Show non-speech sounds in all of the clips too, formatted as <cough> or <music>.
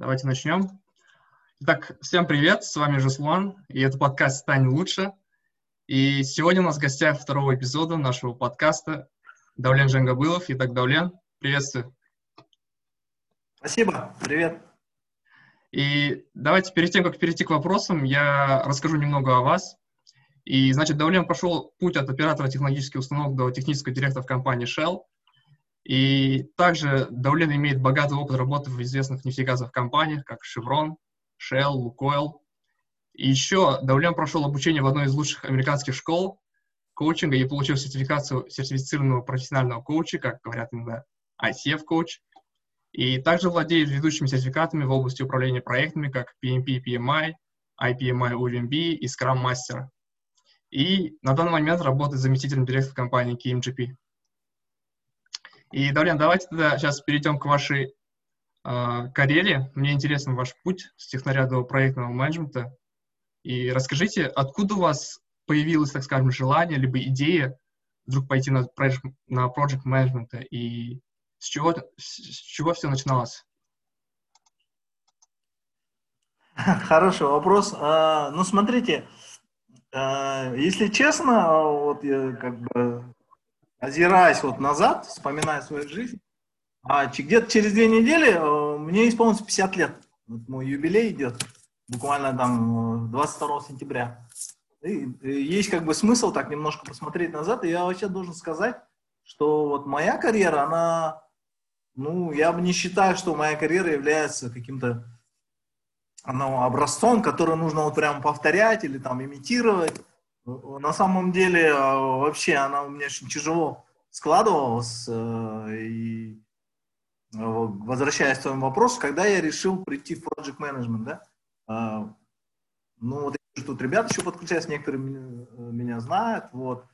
Давайте начнем. Итак, всем привет, с вами Жаслан, и это подкаст «Стань лучше». И сегодня у нас в гостях второго эпизода нашего подкаста Давлен Жангабылов. Итак, Давлен, приветствую. Спасибо, привет. И давайте перед тем, как перейти к вопросам, я расскажу немного о вас. И, значит, Давлен прошел путь от оператора технологических установок до технического директора в компании Shell. И также Давлен имеет богатый опыт работы в известных нефтегазовых компаниях, как Chevron, Shell, Lukoil. И еще Давлен прошел обучение в одной из лучших американских школ коучинга и получил сертификацию сертифицированного профессионального коуча, как говорят иногда ICF-коуч. И также владеет ведущими сертификатами в области управления проектами, как PMP, PMI, IPMI, UVMB и Scrum Master. И на данный момент работает заместителем директора компании KMGP. И, Давлен, давайте тогда сейчас перейдем к вашей э, карьере. Мне интересен ваш путь с технаря проектного менеджмента. И расскажите, откуда у вас появилось, так скажем, желание, либо идея вдруг пойти на project, на project management, и с чего, с чего все начиналось? <laughs> Хороший вопрос. А, ну, смотрите, а, если честно, вот я как бы озираясь вот назад, вспоминая свою жизнь, а где-то через две недели э, мне исполнится 50 лет. Вот мой юбилей идет, буквально там 22 э, сентября. И, есть как бы смысл так немножко посмотреть назад, и я вообще должен сказать, что вот моя карьера, она, ну, я бы не считаю, что моя карьера является каким-то ну, образцом, который нужно вот прям повторять или там имитировать. На самом деле, а, вообще, она у меня очень тяжело складывалась. Э, и э, возвращаясь к твоему вопросу, когда я решил прийти в Project Management, да, ну, вот тут ребята еще подключаются, некоторые меня, э, знают, вот.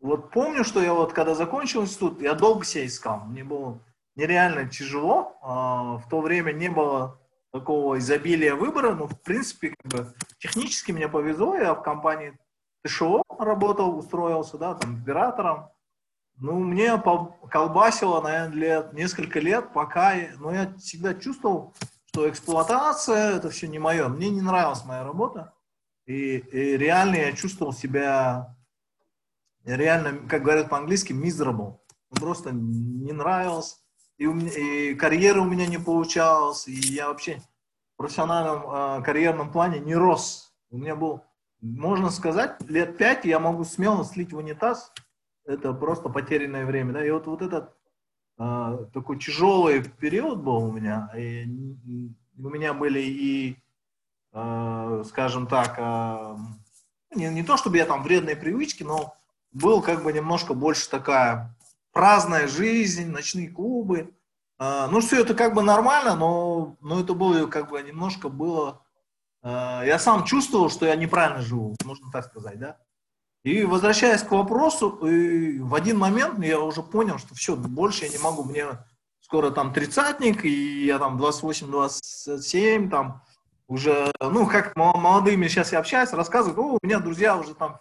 Вот помню, что я вот, когда закончил институт, я долго себя искал, мне было нереально тяжело, а, в то время не было такого изобилия выбора, но, в принципе, как бы, технически мне повезло, я в компании ТШО работал, устроился, да, там, оператором. Ну, мне колбасило, наверное, лет, несколько лет, пока, но я всегда чувствовал, что эксплуатация, это все не мое. Мне не нравилась моя работа. И, и реально я чувствовал себя, реально, как говорят по-английски, miserable. Просто не нравилось. И, у меня, и карьера у меня не получалась. И я вообще в профессиональном э, карьерном плане не рос. У меня был можно сказать, лет пять я могу смело слить в унитаз. Это просто потерянное время. Да? И вот, вот этот э, такой тяжелый период был у меня. И, у меня были и, э, скажем так, э, не, не то чтобы я там вредные привычки, но был как бы немножко больше такая праздная жизнь, ночные клубы. Э, ну, все это как бы нормально, но, но это было как бы немножко было я сам чувствовал, что я неправильно живу, можно так сказать, да. И возвращаясь к вопросу, в один момент я уже понял, что все, больше я не могу, мне скоро там тридцатник, и я там 28-27, там уже, ну, как молодыми сейчас я общаюсь, рассказывают, о, у меня друзья уже там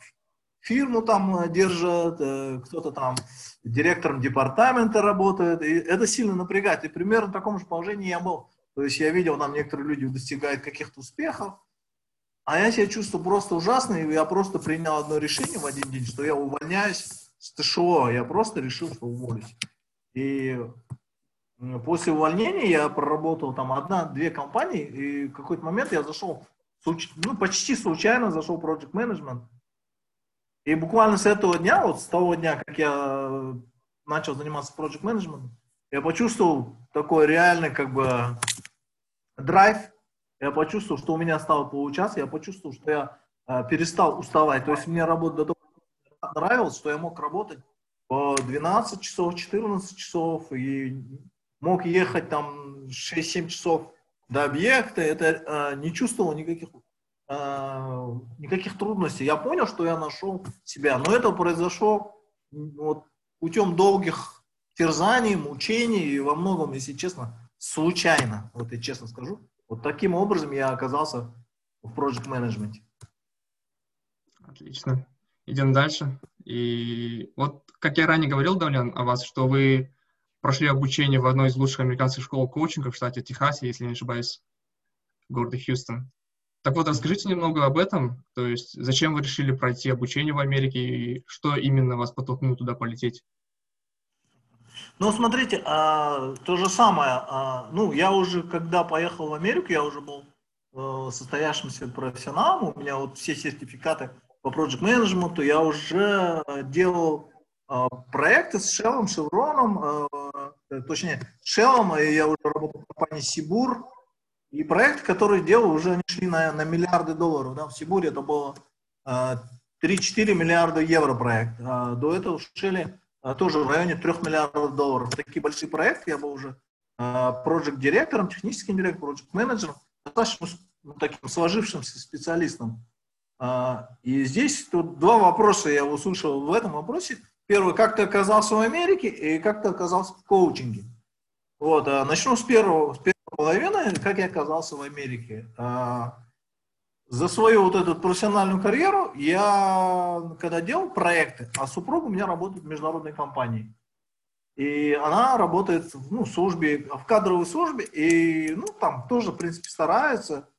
фирму там э, держат, э, кто-то там директором департамента работает, и это сильно напрягает. И примерно в таком же положении я был то есть я видел, там некоторые люди достигают каких-то успехов, а я себя чувствую просто ужасно, и я просто принял одно решение в один день, что я увольняюсь с ТШО, я просто решил, что уволюсь. И после увольнения я проработал там одна-две компании, и в какой-то момент я зашел, ну, почти случайно зашел в Project Management. И буквально с этого дня, вот с того дня, как я начал заниматься Project Management, я почувствовал такой реальный, как бы, драйв, я почувствовал, что у меня стало получаться, я почувствовал, что я э, перестал уставать. То есть мне работа до того нравилась, что я мог работать по 12 часов, 14 часов, и мог ехать там 6-7 часов до объекта, это э, не чувствовал никаких, э, никаких трудностей. Я понял, что я нашел себя, но это произошло вот, путем долгих терзаний, мучений, и во многом, если честно, случайно, вот я честно скажу. Вот таким образом я оказался в project менеджменте. Отлично. Идем дальше. И вот, как я ранее говорил, Давлян, о вас, что вы прошли обучение в одной из лучших американских школ коучинга в штате Техасе, если не ошибаюсь, в городе Хьюстон. Так вот, расскажите немного об этом, то есть зачем вы решили пройти обучение в Америке и что именно вас подтолкнуло туда полететь? Ну, смотрите, а, то же самое. А, ну, я уже, когда поехал в Америку, я уже был а, состоявшимся профессионалом. У меня вот все сертификаты по project менеджменту я уже делал а, проекты с Shell, Chevron, а, точнее, Shell, и я уже работал в компании Сибур, и проекты, которые делал, уже они шли на, на миллиарды долларов. Да? В Сибуре это было 3-4 миллиарда евро проект. А до этого в а, тоже в районе 3 миллиардов долларов. Такие большие проекты я был уже проект-директором, техническим директором, проект-менеджером, достаточно ну, таким сложившимся специалистом. А, и здесь тут два вопроса я услышал в этом вопросе. Первый, как ты оказался в Америке и как ты оказался в коучинге? Вот, а, начну с первого, с первой половины, как я оказался в Америке. За свою вот эту профессиональную карьеру я, когда делал проекты, а супруга у меня работает в международной компании. И она работает ну, в службе, в кадровой службе, и ну, там тоже, в принципе, старается.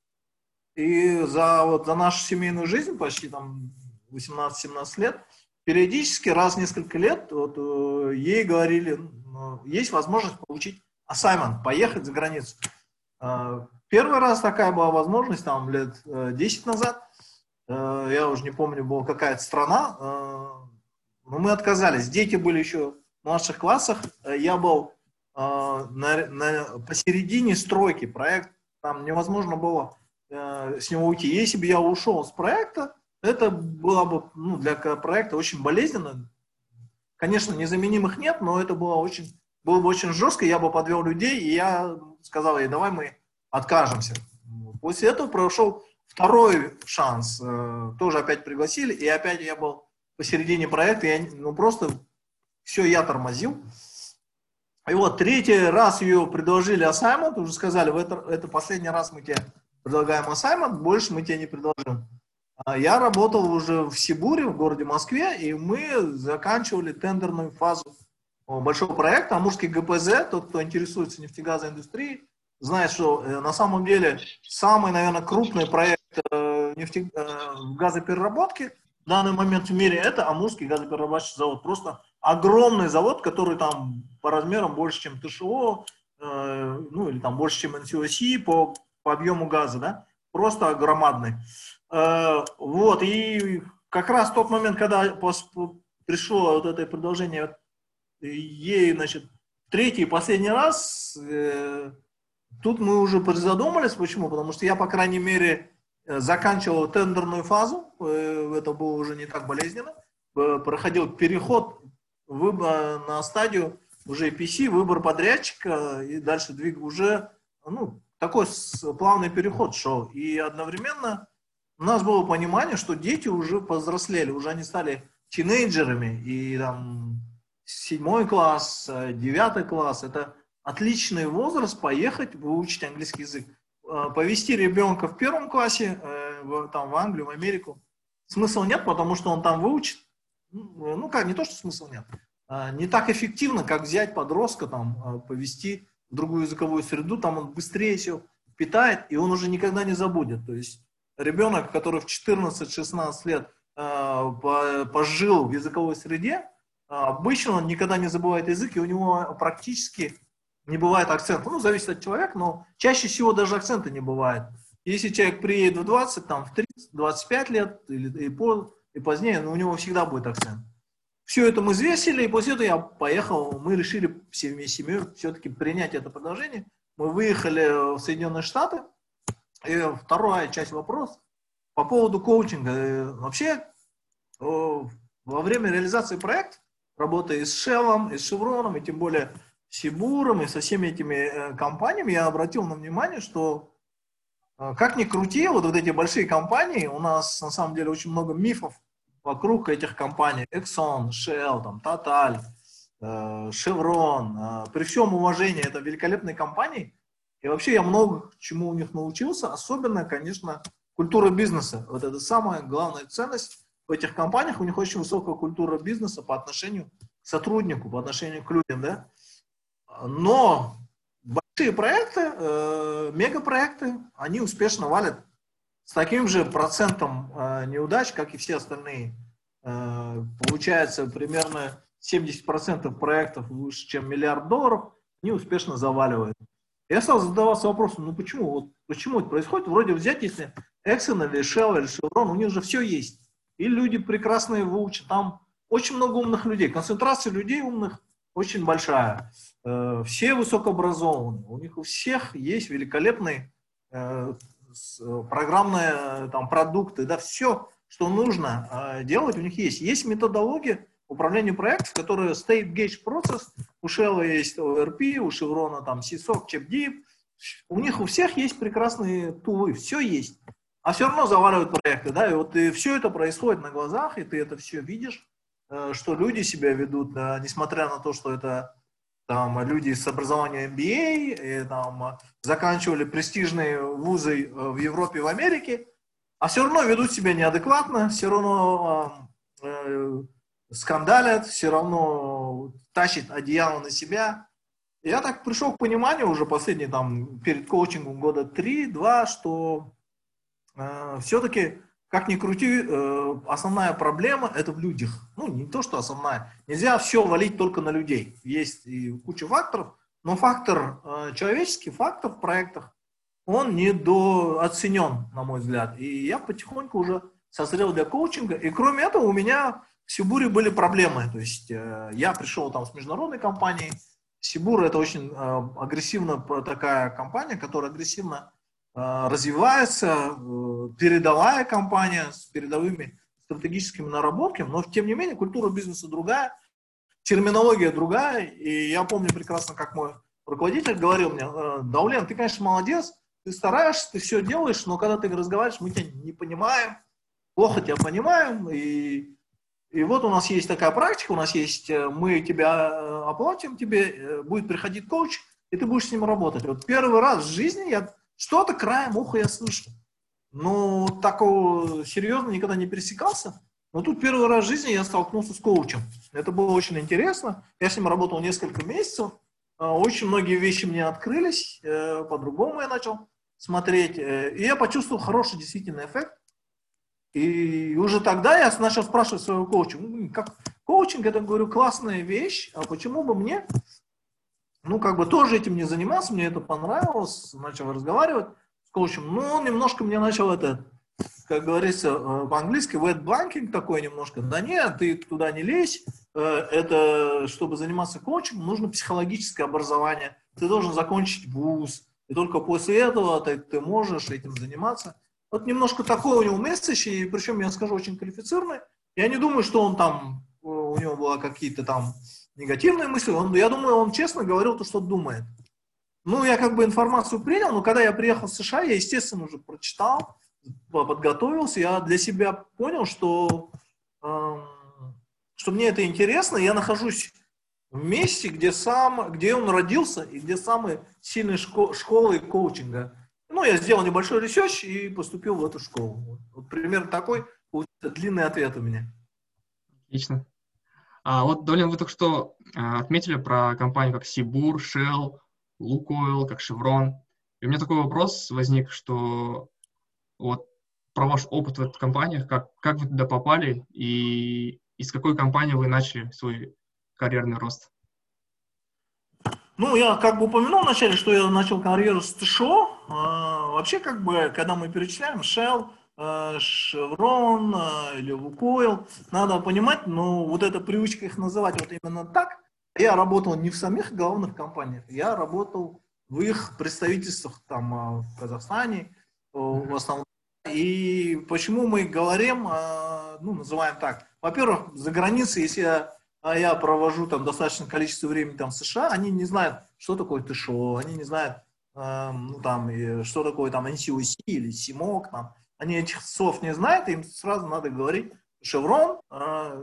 И за, вот, за нашу семейную жизнь, почти там 18-17 лет, периодически, раз в несколько лет, вот, э, ей говорили, ну, есть возможность получить assignment, поехать за границу. А, Первый раз такая была возможность, там, лет 10 э, назад, э, я уже не помню, была какая-то страна, э, но мы отказались. Дети были еще в младших классах, я был на, на, посередине стройки, проект, там невозможно было с него уйти. Если бы я ушел с проекта, это было бы ну, для проекта очень болезненно. Конечно, незаменимых нет, но это было очень, было бы очень жестко, я бы подвел людей, и я сказал ей, давай мы откажемся. После этого прошел второй шанс. Э, тоже опять пригласили, и опять я был посередине проекта, я, ну просто все я тормозил. И вот третий раз ее предложили assignment, уже сказали, это, это последний раз мы тебе предлагаем assignment, больше мы тебе не предложим. А я работал уже в Сибуре, в городе Москве, и мы заканчивали тендерную фазу большого проекта Амурский ГПЗ, тот, кто интересуется нефтегазовой индустрией, знает, что э, на самом деле самый, наверное, крупный проект э, нефте, э, газопереработки в данный момент в мире это Амурский газоперерабатывающий завод. Просто огромный завод, который там по размерам больше, чем ТШО, э, ну или там больше, чем NCOC по, по объему газа, да, просто громадный. Э, вот, и как раз тот момент, когда пришло вот это предложение ей, значит, третий и последний раз, э, Тут мы уже призадумались, почему? Потому что я, по крайней мере, э, заканчивал тендерную фазу, э, это было уже не так болезненно, э, проходил переход на стадию уже PC, выбор подрядчика, и дальше двиг уже, ну, такой плавный переход шел. И одновременно у нас было понимание, что дети уже повзрослели, уже они стали тинейджерами, и там седьмой класс, девятый класс, это отличный возраст поехать выучить английский язык. Э, повести ребенка в первом классе, э, там, в Англию, в Америку, смысла нет, потому что он там выучит. Ну, ну как, не то, что смысла нет. Не так эффективно, как взять подростка, там, э, повести в другую языковую среду, там он быстрее все питает, и он уже никогда не забудет. То есть ребенок, который в 14-16 лет пожил в языковой среде, обычно он никогда не забывает язык, и у него практически не бывает акцента. Ну, зависит от человека, но чаще всего даже акцента не бывает. Если человек приедет в 20, там, в 30, 25 лет или и, по, и позднее, но у него всегда будет акцент. Все это мы взвесили, и после этого я поехал, мы решили всеми семьей все-таки принять это предложение. Мы выехали в Соединенные Штаты. И вторая часть вопроса по поводу коучинга. Э, вообще, во время реализации проекта, работая и с Shell, и с Chevron, и тем более Сибуром и со всеми этими э, компаниями я обратил на внимание, что э, как ни крути, вот, вот эти большие компании, у нас на самом деле очень много мифов вокруг этих компаний. Exxon, Shell, там, Total, э, Chevron. При всем уважении, это великолепные компании. И вообще я много чему у них научился. Особенно, конечно, культура бизнеса. Вот это самая главная ценность в этих компаниях. У них очень высокая культура бизнеса по отношению к сотруднику, по отношению к людям, да. Но большие проекты, э, мегапроекты, они успешно валят с таким же процентом э, неудач, как и все остальные. Э, получается примерно 70% проектов выше, чем миллиард долларов, они успешно заваливают. Я стал задаваться вопросом, ну почему, вот, почему это происходит? Вроде взять, если Exxon или Shell или Chevron, у них же все есть. И люди прекрасные выучат. Там очень много умных людей. Концентрация людей умных очень большая. Э, все высокообразованные. У них у всех есть великолепные э, программные там, продукты. Да, все, что нужно э, делать, у них есть. Есть методология управления проектов, которая State Gauge Process. У Shell есть ORP, у Chevron там CSOC, ChapDeep. У них у всех есть прекрасные тулы. Все есть а все равно заваливают проекты, да, и вот и все это происходит на глазах, и ты это все видишь, э, что люди себя ведут, несмотря на то, что это там люди с образованием MBA, и, там, заканчивали престижные вузы э, в Европе и в Америке, а все равно ведут себя неадекватно, все равно э, скандалят, все равно тащат одеяло на себя. я так пришел к пониманию уже последние, там, перед коучингом года три-два, что Э, все-таки, как ни крути, э, основная проблема это в людях. Ну, не то, что основная. Нельзя все валить только на людей. Есть и куча факторов, но фактор, э, человеческий фактор в проектах, он недооценен, на мой взгляд. И я потихоньку уже созрел для коучинга. И кроме этого у меня в Сибуре были проблемы. То есть я пришел там с международной компанией. Сибур это очень агрессивная такая компания, которая агрессивно развивается э, передовая компания с передовыми стратегическими наработками, но тем не менее культура бизнеса другая, терминология другая. И я помню прекрасно, как мой руководитель говорил мне, «Э, Даулен, ты, конечно, молодец, ты стараешься, ты все делаешь, но когда ты разговариваешь, мы тебя не понимаем, плохо тебя понимаем, и, и вот у нас есть такая практика, у нас есть, э, мы тебя оплатим, тебе будет приходить коуч, и ты будешь с ним работать. Вот первый раз в жизни я что-то краем уха я слышал. Но такого серьезно никогда не пересекался. Но тут первый раз в жизни я столкнулся с коучем. Это было очень интересно. Я с ним работал несколько месяцев. А, очень многие вещи мне открылись. Э, по-другому я начал смотреть. Э, и я почувствовал хороший действительно эффект. И уже тогда я начал спрашивать своего коуча, «Ну, как коучинг, это, говорю, классная вещь, а почему бы мне ну, как бы тоже этим не занимался, мне это понравилось, начал разговаривать с коучем. Ну, он немножко мне начал это, как говорится, э, по-английски, wet blanking такой немножко. Да нет, ты туда не лезь, э, это, чтобы заниматься коучем, нужно психологическое образование. Ты должен закончить вуз, и только после этого ты, ты можешь этим заниматься. Вот немножко такой у него месседж, и причем, я скажу, очень квалифицированный. Я не думаю, что он там, э, у него было какие-то там негативные мысли. Он, я думаю, он честно говорил то, что думает. Ну, я как бы информацию принял, но когда я приехал в США, я, естественно, уже прочитал, подготовился, я для себя понял, что, э, что мне это интересно, я нахожусь в месте, где, сам, где он родился и где самые сильные шко- школы коучинга. Ну, я сделал небольшой research и поступил в эту школу. Вот, вот примерно такой длинный ответ у меня. Отлично. А вот, Долин, вы только что а, отметили про компании как Сибур, Shell, Лукойл, как Chevron. И у меня такой вопрос возник, что вот про ваш опыт в этих компаниях, как, как вы туда попали и из какой компании вы начали свой карьерный рост? Ну, я как бы упомянул вначале, что я начал карьеру с ТШО. А, вообще, как бы, когда мы перечисляем Shell, Шеврон э, или Лукойл. Надо понимать, ну, вот эта привычка их называть вот именно так. Я работал не в самих главных компаниях, я работал в их представительствах там э, в Казахстане в основном. И почему мы говорим, э, ну, называем так. Во-первых, за границей, если я, а я провожу там достаточное количество времени там в США, они не знают, что такое ТШО, они не знают, ну, там, что такое там NCOC или СИМОК, там, они этих слов не знают, им сразу надо говорить Шеврон, а,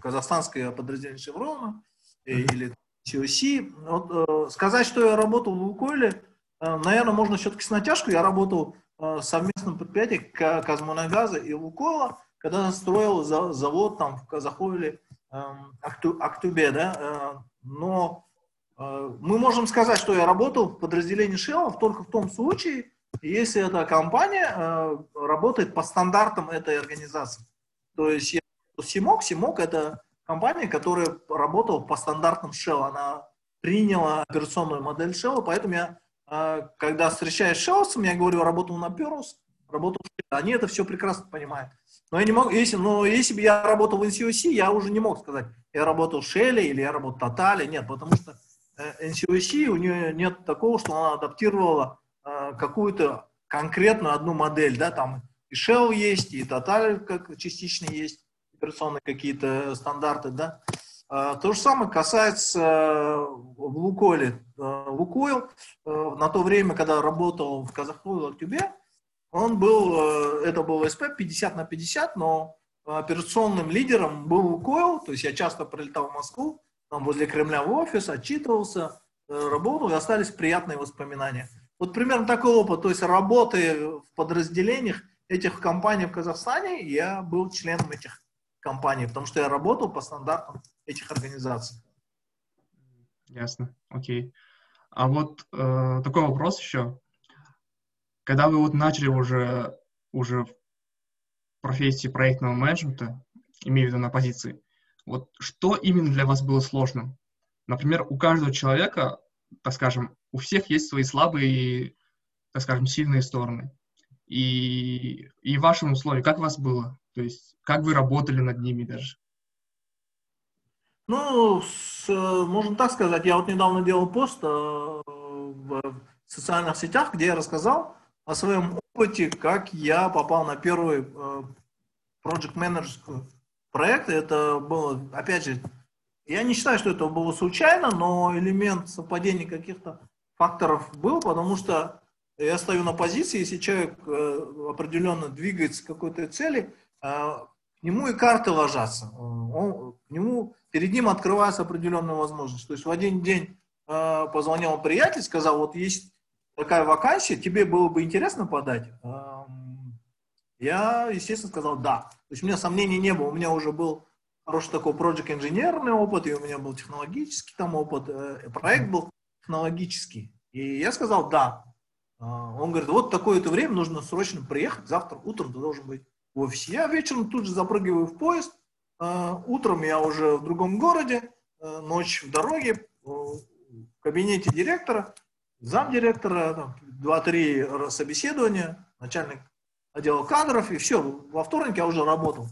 казахстанское подразделение Шеврона или COC. Вот, э, сказать, что я работал в Лукойле, э, наверное, можно все-таки с натяжкой. Я работал э, в совместном предприятии Казмунагаза и Лукойла, когда строил завод там в Казахойле, эм, Актубе, да, но мы можем сказать, что я работал в подразделении Shell только в том случае, если эта компания работает по стандартам этой организации. То есть Симок, Симок это компания, которая работала по стандартам Shell. Она приняла операционную модель Shell, поэтому я, когда встречаюсь с Shell, я говорю, работал на Perus, работал они это все прекрасно понимают. Но я не могу, если, но если бы я работал в NCOC, я уже не мог сказать, я работал в Shell или я работал в Total, нет, потому что э, NCOC, у нее нет такого, что она адаптировала э, какую-то конкретную одну модель, да, там и Shell есть, и Total как частично есть, операционные какие-то стандарты, да. А, то же самое касается э, в Лукойле. Лукойл на то время, когда работал в Казахстане, в Актюбе, он был, э, это был СП 50 на 50, но операционным лидером был Лукойл, то есть я часто прилетал в Москву, там возле Кремля в офис, отчитывался, э, работал, и остались приятные воспоминания. Вот примерно такой опыт, то есть работы в подразделениях этих компаний в Казахстане, я был членом этих компаний, потому что я работал по стандартам этих организаций. Ясно, окей. А вот э, такой вопрос еще. Когда вы вот начали уже, уже в профессии проектного менеджмента, имею в виду на позиции, вот что именно для вас было сложным? Например, у каждого человека, так скажем, у всех есть свои слабые так скажем, сильные стороны. И, и в вашем условии, как у вас было? То есть, как вы работали над ними даже? Ну, с, можно так сказать, я вот недавно делал пост э, в социальных сетях, где я рассказал, о своем опыте, как я попал на первый э, project manager проект. Это было, опять же, я не считаю, что это было случайно, но элемент совпадения каких-то факторов был, потому что я стою на позиции, если человек э, определенно двигается к какой-то цели, э, к нему и карты ложатся. Он, к нему, перед ним открывается определенная возможность. То есть в один день позвонил приятель, сказал, вот есть такая вакансия, тебе было бы интересно подать? Я, естественно, сказал да. То есть у меня сомнений не было. У меня уже был хороший такой проект инженерный опыт, и у меня был технологический там опыт. Э, проект был технологический. И я сказал да. А, он говорит, вот такое-то время нужно срочно приехать, завтра утром ты должен быть в офисе. Я вечером тут же запрыгиваю в поезд, а, утром я уже в другом городе, э, ночь в дороге, в кабинете директора, замдиректора, два-три собеседования, начальник отдела кадров, и все, во вторник я уже работал.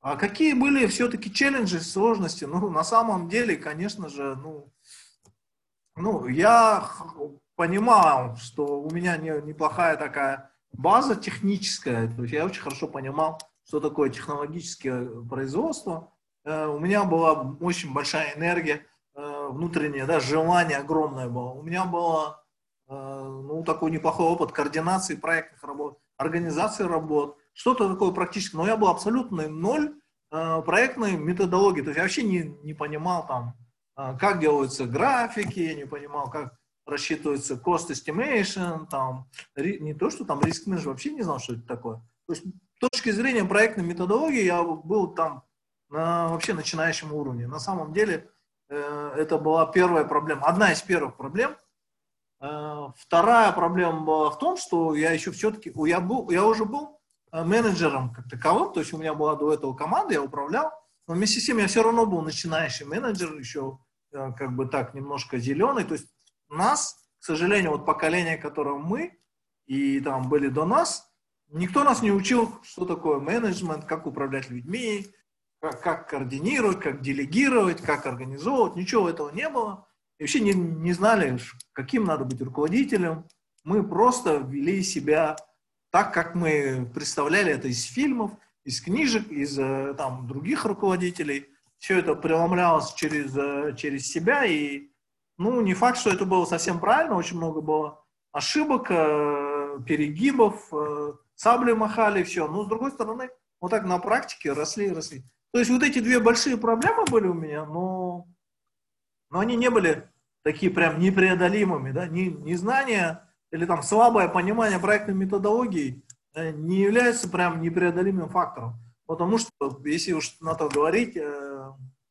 А какие были все-таки челленджи, сложности? Ну, на самом деле, конечно же, ну, ну я понимал, что у меня не, неплохая такая база техническая, то есть я очень хорошо понимал, что такое технологическое производство. Э, у меня была очень большая энергия Э, внутреннее, да, желание огромное было. У меня было, э, ну, такой неплохой опыт координации проектных работ, организации работ, что-то такое практически. Но я был абсолютно ноль проектной методологии. То есть я вообще не, не понимал там, как делаются графики, я не понимал, как рассчитывается cost estimation, там, не то, что там риск менеджер, вообще не знал, что это такое. То есть с точки зрения проектной методологии я был там на вообще начинающем уровне. На самом деле Э, это была первая проблема, одна из первых проблем. Э, вторая проблема была в том, что я еще все-таки, я, был, я уже был э, менеджером как таковым, то есть у меня была до этого команда, я управлял, но вместе с тем я все равно был начинающий менеджер, еще как бы так немножко зеленый, то есть нас, к сожалению, вот поколение, которое мы и там были до нас, никто нас не учил, что такое менеджмент, как управлять людьми, как, как координировать, как делегировать, как организовывать, ничего этого не было. И вообще не, не знали, каким надо быть руководителем. Мы просто вели себя так, как мы представляли это из фильмов, из книжек, из э, там, других руководителей. Все это преломлялось через, э, через себя. И ну, не факт, что это было совсем правильно. Очень много было ошибок, э, перегибов, сабли махали, все. Но с другой стороны, вот так на практике росли и росли. То есть вот эти две большие проблемы были у меня, но, но они не были такие прям непреодолимыми, да, не, незнание или там слабое понимание проектной методологии э, не является прям непреодолимым фактором. Потому что, если уж на то говорить, э,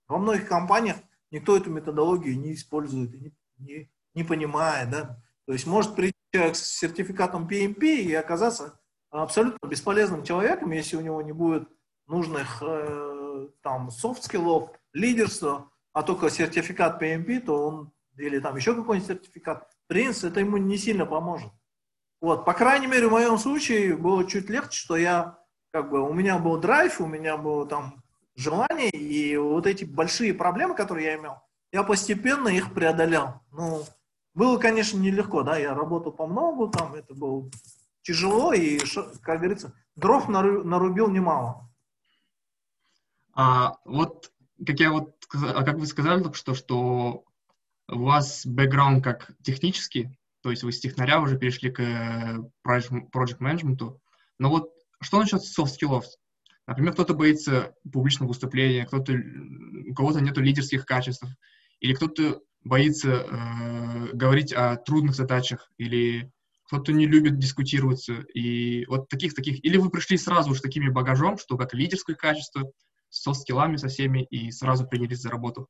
во многих компаниях никто эту методологию не использует, не, не, не понимает, да. То есть может прийти человек с сертификатом PMP и оказаться абсолютно бесполезным человеком, если у него не будет нужных э, там soft skill ов, лидерства, а только сертификат PMP, то он, или там еще какой-нибудь сертификат, принц, это ему не сильно поможет. Вот, по крайней мере, в моем случае было чуть легче, что я, как бы, у меня был драйв, у меня было там желание, и вот эти большие проблемы, которые я имел, я постепенно их преодолял. Ну, было, конечно, нелегко, да, я работал по многу, там это было тяжело, и, как говорится, дров нарубил немало. А вот, как я вот, а как вы сказали только что, что у вас бэкграунд как технический, то есть вы с технаря уже перешли к э, project менеджменту. Но вот что насчет skills? Например, кто-то боится публичного выступления, кто-то, у кого-то нет лидерских качеств, или кто-то боится э, говорить о трудных задачах, или кто-то не любит дискутироваться, и вот таких таких. Или вы пришли сразу с такими багажом, что как лидерское качество, с софт-скиллами со всеми, и сразу принялись за работу.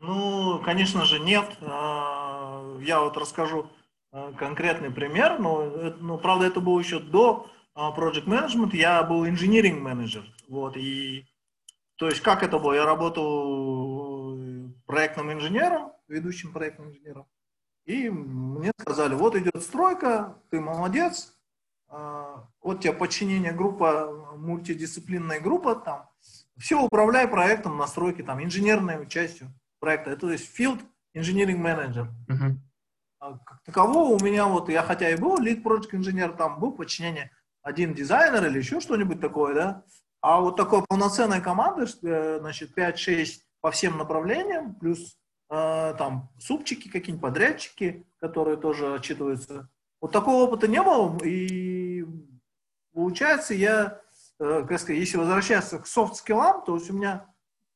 Ну, конечно же, нет. А, я вот расскажу а, конкретный пример, но, но правда, это было еще до Project Management, я был инженеринг менеджер. Вот, и то есть как это было? Я работал проектным инженером, ведущим проектным инженером. И мне сказали, вот идет стройка, ты молодец, вот тебе подчинение группа, мультидисциплинная группа, там, все, управляй проектом настройки, там, инженерной частью проекта. Это, то есть field engineering manager. Uh-huh. Как такового у меня вот, я хотя и был lead project инженер, там был подчинение один дизайнер или еще что-нибудь такое, да, а вот такой полноценной команды, э, значит, 5-6 по всем направлениям, плюс э, там супчики какие-нибудь, подрядчики, которые тоже отчитываются. Вот такого опыта не было, и получается, я, э, как сказать, если возвращаться к софт-скиллам, то есть у меня,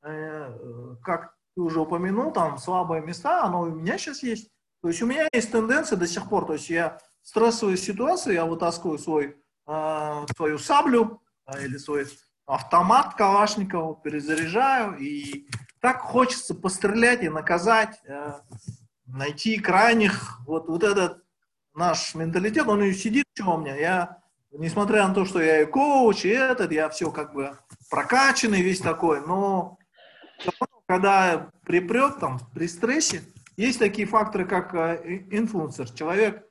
э, как ты уже упомянул, там слабые места, оно у меня сейчас есть. То есть у меня есть тенденция до сих пор, то есть я в стрессовой ситуации, я вытаскиваю свой, свою саблю э, или свой автомат Калашникова, перезаряжаю, и так хочется пострелять и наказать, э, найти крайних, вот, вот этот наш менталитет, он и сидит что у меня, я, несмотря на то, что я и коуч, и этот, я все как бы прокачанный весь такой, но когда припрет, там, при стрессе, есть такие факторы, как э, инфлюенсер. Человек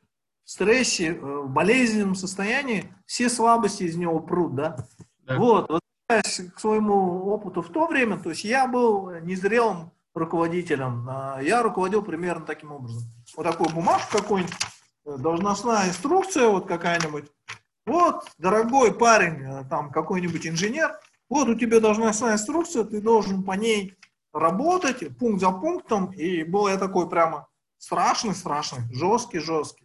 в стрессе, э, в болезненном состоянии, все слабости из него прут, да? да. Вот, вот к своему опыту в то время, то есть я был незрелым руководителем, а я руководил примерно таким образом. Вот такую бумажку какую-нибудь, э, должностная инструкция вот какая-нибудь. Вот, дорогой парень, там какой-нибудь инженер, вот у тебя должностная инструкция, ты должен по ней работать пункт за пунктом, и был я такой прямо страшный-страшный, жесткий-жесткий, э,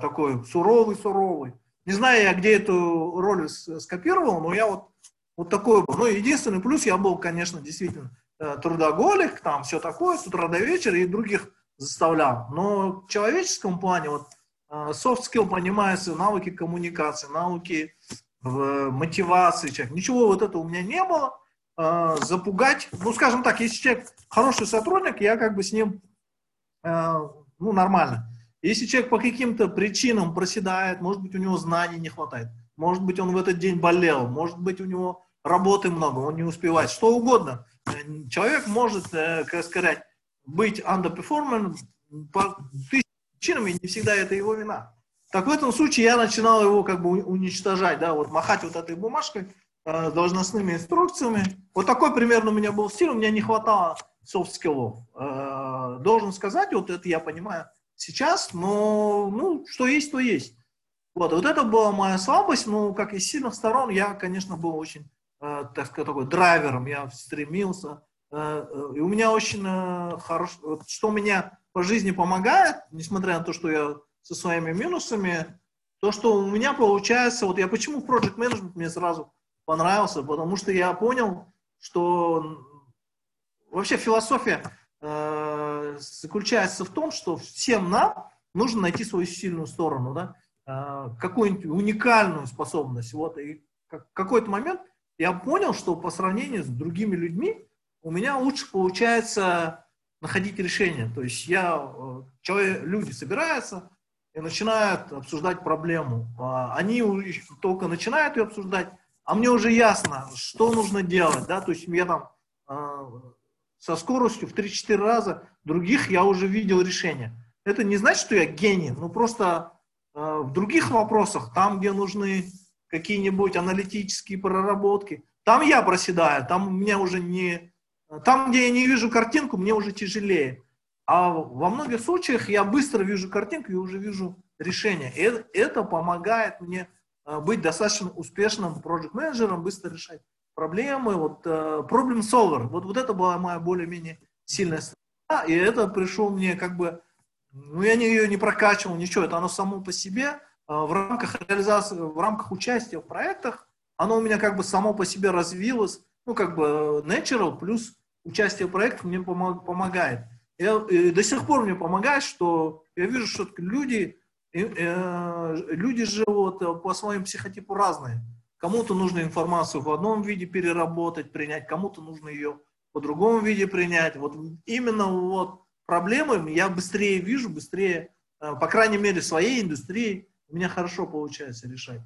такой суровый-суровый. Не знаю я, где эту роль скопировал, но я вот, вот такой был. Ну, единственный плюс, я был, конечно, действительно э, трудоголик, там все такое, с утра до вечера, и других заставлял. Но в человеческом плане, вот, э, soft skill понимается, навыки коммуникации, навыки в мотивации человека. Ничего вот этого у меня не было. Э, запугать. Ну, скажем так, если человек хороший сотрудник, я как бы с ним, э, ну, нормально. Если человек по каким-то причинам проседает, может быть, у него знаний не хватает, может быть, он в этот день болел, может быть, у него работы много, он не успевает, что угодно. Человек может, э, как сказать, быть underperforming по тысячам причинам, и не всегда это его вина. Так в этом случае я начинал его как бы уничтожать, да, вот махать вот этой бумажкой, Э, должностными инструкциями. Вот такой примерно у меня был стиль, у меня не хватало soft skill ов. Э, должен сказать, вот это я понимаю сейчас, но ну, что есть, то есть. Вот, вот это была моя слабость, но как из сильных сторон я, конечно, был очень, э, так сказать, такой драйвером, я стремился. И у меня очень хорошо, что меня по жизни помогает, несмотря на то, что я со своими минусами, то, что у меня получается, вот я почему Project Management мне сразу понравился, потому что я понял, что вообще философия э, заключается в том, что всем нам нужно найти свою сильную сторону, да, э, какую-нибудь уникальную способность. Вот, и в какой-то момент я понял, что по сравнению с другими людьми, у меня лучше получается находить решение. То есть я, э, человек, люди собираются и начинают обсуждать проблему. А они только начинают ее обсуждать, а мне уже ясно, что нужно делать. Да? То есть я там э, со скоростью в 3-4 раза других я уже видел решение. Это не значит, что я гений, но просто э, в других вопросах, там, где нужны какие-нибудь аналитические проработки, там я проседаю, там у меня уже не... Там, где я не вижу картинку, мне уже тяжелее. А во многих случаях я быстро вижу картинку и уже вижу решение. И это помогает мне э, быть достаточно успешным проект-менеджером, быстро решать проблемы. Вот uh, problem solver. Вот, вот это была моя более-менее сильная сторона. И это пришло мне как бы... Ну, я не, ее не прокачивал, ничего. Это оно само по себе uh, в рамках реализации, в рамках участия в проектах оно у меня как бы само по себе развилось, ну, как бы natural плюс участие в проектах мне помогает. И, и до сих пор мне помогает, что я вижу, что люди, э, э, люди э, по своим психотипу разные. Кому-то нужно информацию в одном виде переработать, принять, кому-то нужно ее по другому виде принять. Вот именно вот проблемы я быстрее вижу, быстрее, э, по крайней мере, в своей индустрии у меня хорошо получается решать.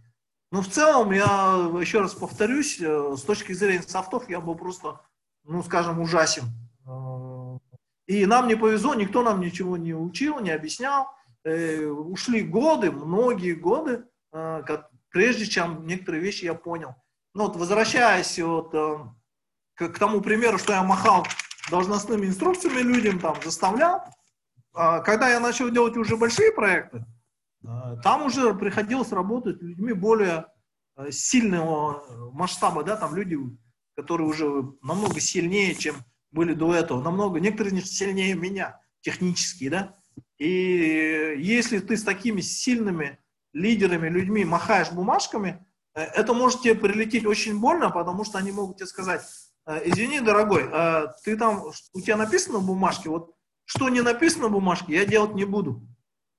Но в целом, я еще раз повторюсь, э, с точки зрения софтов я был просто, ну, скажем, ужасен. Э, и нам не повезло, никто нам ничего не учил, не объяснял. Ушли годы, многие годы, прежде чем некоторые вещи я понял. Ну вот возвращаясь вот, к, к тому примеру, что я махал должностными инструкциями людям, там, заставлял, когда я начал делать уже большие проекты, а, там уже приходилось работать людьми более э, сильного масштаба, да, там люди, которые уже намного сильнее, чем были до этого, намного, некоторые сильнее меня, технически, да, и если ты с такими сильными лидерами, людьми махаешь бумажками, э, это может тебе прилететь очень больно, потому что они могут тебе сказать, «Э, извини, дорогой, ты там, у тебя написано в бумажке, вот что не написано в бумажке, я делать не буду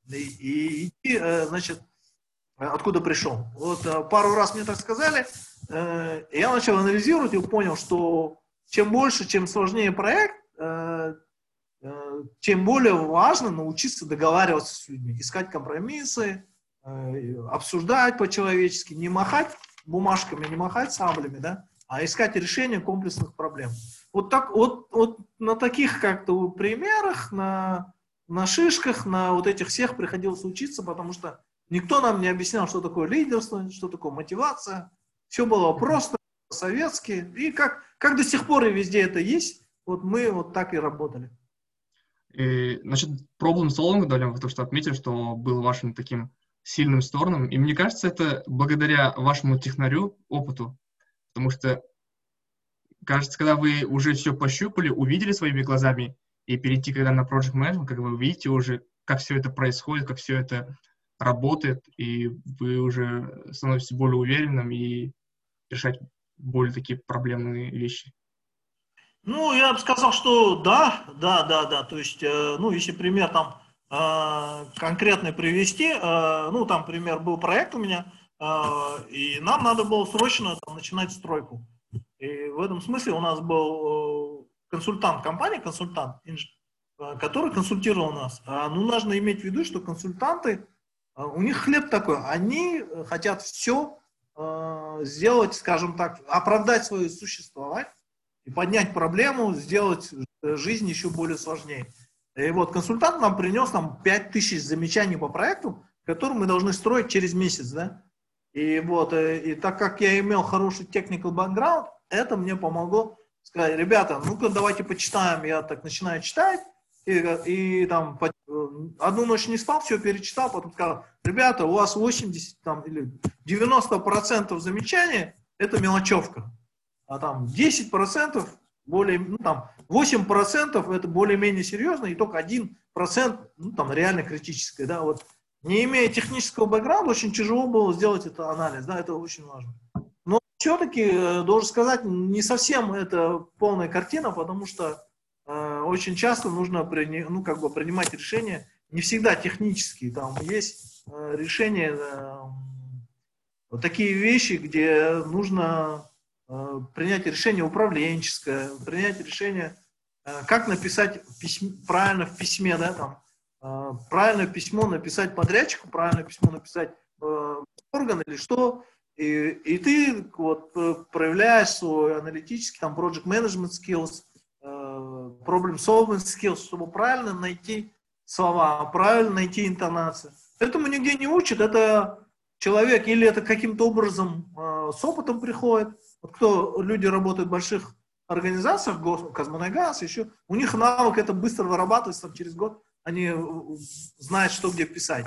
и э, значит, откуда пришел. Вот э, пару раз мне так сказали, э, я начал анализировать и понял, что чем больше, чем сложнее проект, тем более важно научиться договариваться с людьми, искать компромиссы, обсуждать по-человечески, не махать бумажками, не махать саблями, да, а искать решение комплексных проблем. Вот так, вот, вот на таких как-то примерах, на на шишках, на вот этих всех приходилось учиться, потому что никто нам не объяснял, что такое лидерство, что такое мотивация. Все было просто, советски. И как, как до сих пор и везде это есть, вот мы вот так и работали. И, значит, problem solving, да, вы то, что отметили, что был вашим таким сильным стороном. И мне кажется, это благодаря вашему технарю, опыту. Потому что, кажется, когда вы уже все пощупали, увидели своими глазами, и перейти, когда на Project Management, как вы видите уже, как все это происходит, как все это работает, и вы уже становитесь более уверенным и решать более такие проблемные вещи. Ну, я бы сказал, что да, да, да, да. То есть, э, ну, если пример там конкретный привести, э, ну, там пример был проект у меня, и нам надо было срочно там, начинать стройку. И в этом смысле у нас был консультант компании, консультант, э, который консультировал нас. А, ну, нужно иметь в виду, что консультанты, э, у них хлеб такой, они э, хотят все сделать, скажем так, оправдать свое существование и поднять проблему, сделать жизнь еще более сложнее. И вот консультант нам принес нам 5000 замечаний по проекту, который мы должны строить через месяц, да. И вот, и так как я имел хороший technical background, это мне помогло сказать, ребята, ну-ка давайте почитаем. Я так начинаю читать, и, и там по, одну ночь не спал, все перечитал, потом сказал, ребята, у вас 80 там, или 90 процентов замечаний это мелочевка, а там 10 процентов более, ну там 8 процентов это более-менее серьезно, и только 1 процент, ну там реально критическое, да, вот. Не имея технического бэкграунда, очень тяжело было сделать этот анализ, да, это очень важно все-таки, э, должен сказать, не совсем это полная картина, потому что э, очень часто нужно при, ну, как бы принимать решения, не всегда технические, там есть э, решения, э, вот такие вещи, где нужно принять решение управленческое, принять решение, э, как написать письмо, правильно в письме, да, там, э, правильное письмо написать подрядчику, правильное письмо написать э, орган или что, и, и ты вот э, проявляешь свой аналитический, там, project management skills, э, problem solving skills, чтобы правильно найти слова, правильно найти интонацию. Этому нигде не учат, это человек или это каким-то образом э, с опытом приходит. Вот кто люди работают в больших организациях, Казмунайгаз, еще, у них навык это быстро вырабатывается, там, через год они знают, что где писать.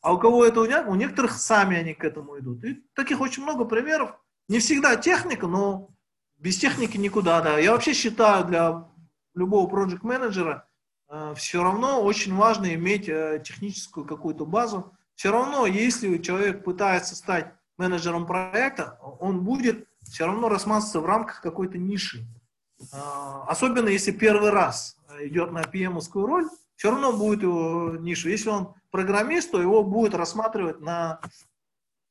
А у кого это у, не, у некоторых сами они к этому идут. И таких очень много примеров. Не всегда техника, но без техники никуда. Да. Я вообще считаю для любого проект менеджера э, все равно очень важно иметь э, техническую какую-то базу, все равно, если человек пытается стать менеджером проекта, он будет все равно рассматриваться в рамках какой-то ниши. А, особенно если первый раз идет на pm роль, все равно будет его ниша. Если он программист, то его будет рассматривать на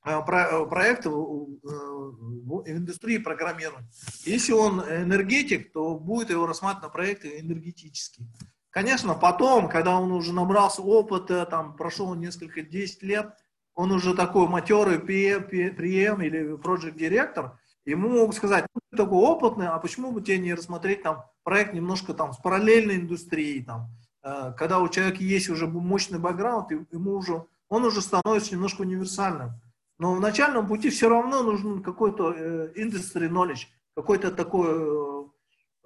а, проекты в индустрии программирования. Если он энергетик, то будет его рассматривать на проекты энергетические. Конечно, потом, когда он уже набрался опыта, там, прошел несколько, 10 лет, он уже такой матерый PM или project директор, ему могут сказать, ну, ты такой опытный, а почему бы тебе не рассмотреть там проект немножко там с параллельной индустрией, там, э, когда у человека есть уже мощный бэкграунд, ему уже, он уже становится немножко универсальным. Но в начальном пути все равно нужен какой-то э, industry knowledge, какой-то такой э,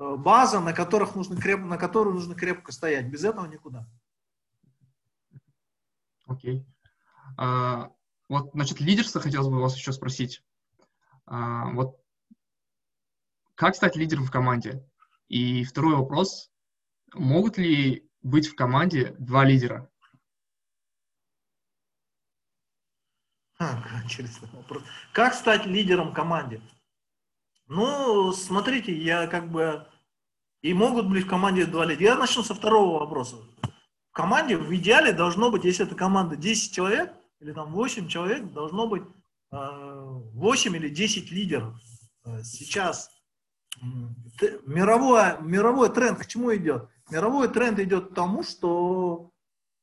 Э, база, на, которых нужно креп, на которую нужно крепко стоять. Без этого никуда. Окей. Okay. А, вот, значит, лидерство хотелось бы вас еще спросить. А, вот как стать лидером в команде? И второй вопрос. Могут ли быть в команде два лидера? А, интересный вопрос. Как стать лидером команде? Ну, смотрите, я как бы и могут быть в команде два лидера. Я начну со второго вопроса. В команде в идеале должно быть, если это команда 10 человек, или там 8 человек, должно быть 8 э, или 10 лидеров. Сейчас мировой, мировой тренд к чему идет? Мировой тренд идет к тому, что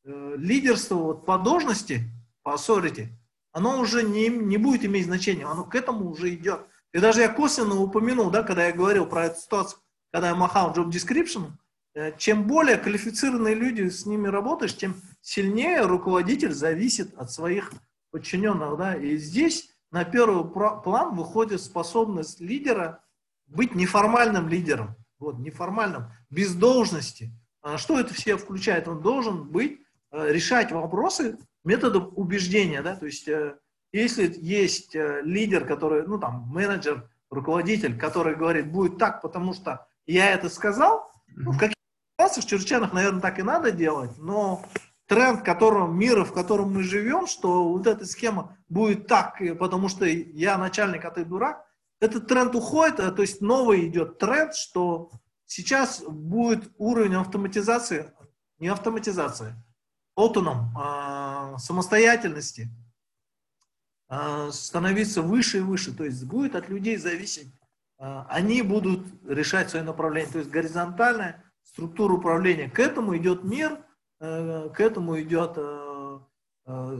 э, лидерство вот по должности, по authority, оно уже не, не будет иметь значения, оно к этому уже идет. И даже я косвенно упомянул, да, когда я говорил про эту ситуацию, когда я махал job description, э, чем более квалифицированные люди с ними работаешь, тем сильнее руководитель зависит от своих подчиненных. Да? И здесь на первый план выходит способность лидера быть неформальным лидером. Вот, неформальным, без должности. А что это все включает? Он должен быть, э, решать вопросы методом убеждения. Да? То есть, э, если есть лидер, который, ну там, менеджер, руководитель, который говорит, будет так, потому что я это сказал. Ну, в каких ситуациях в чрезвычайных, наверное, так и надо делать, но тренд которого, мира, в котором мы живем, что вот эта схема будет так, потому что я начальник, а ты дурак, этот тренд уходит, а, то есть новый идет тренд, что сейчас будет уровень автоматизации, не автоматизации, автоном, а, самостоятельности а, становиться выше и выше, то есть будет от людей зависеть а, они будут решать свое направление. То есть горизонтальная структура управления. К этому идет мир, к этому идет, э, э,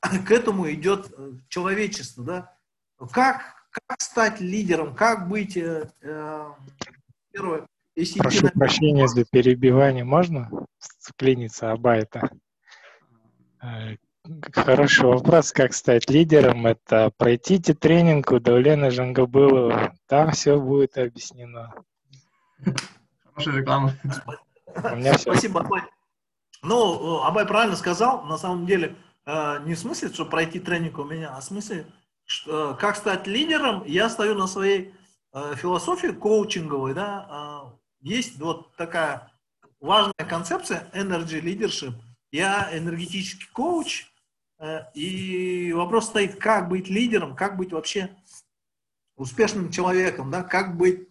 к этому идет человечество. Да? Как, как стать лидером, как быть первое, если Прошу на... прощения за перебивание, можно вклиниться Абайта? Хороший вопрос, как стать лидером. Это пройдите тренинг у Давлена Жангабылова. Там все будет объяснено. Хорошая реклама. У меня все. Спасибо, Абай. Ну, Абай правильно сказал. На самом деле, э, не в смысле, что пройти тренинг у меня, а в смысле, что, как стать лидером. Я стою на своей э, философии коучинговой. Да? Есть вот такая важная концепция energy leadership. Я энергетический коуч, Э, и вопрос стоит, как быть лидером, как быть вообще успешным человеком, да, как быть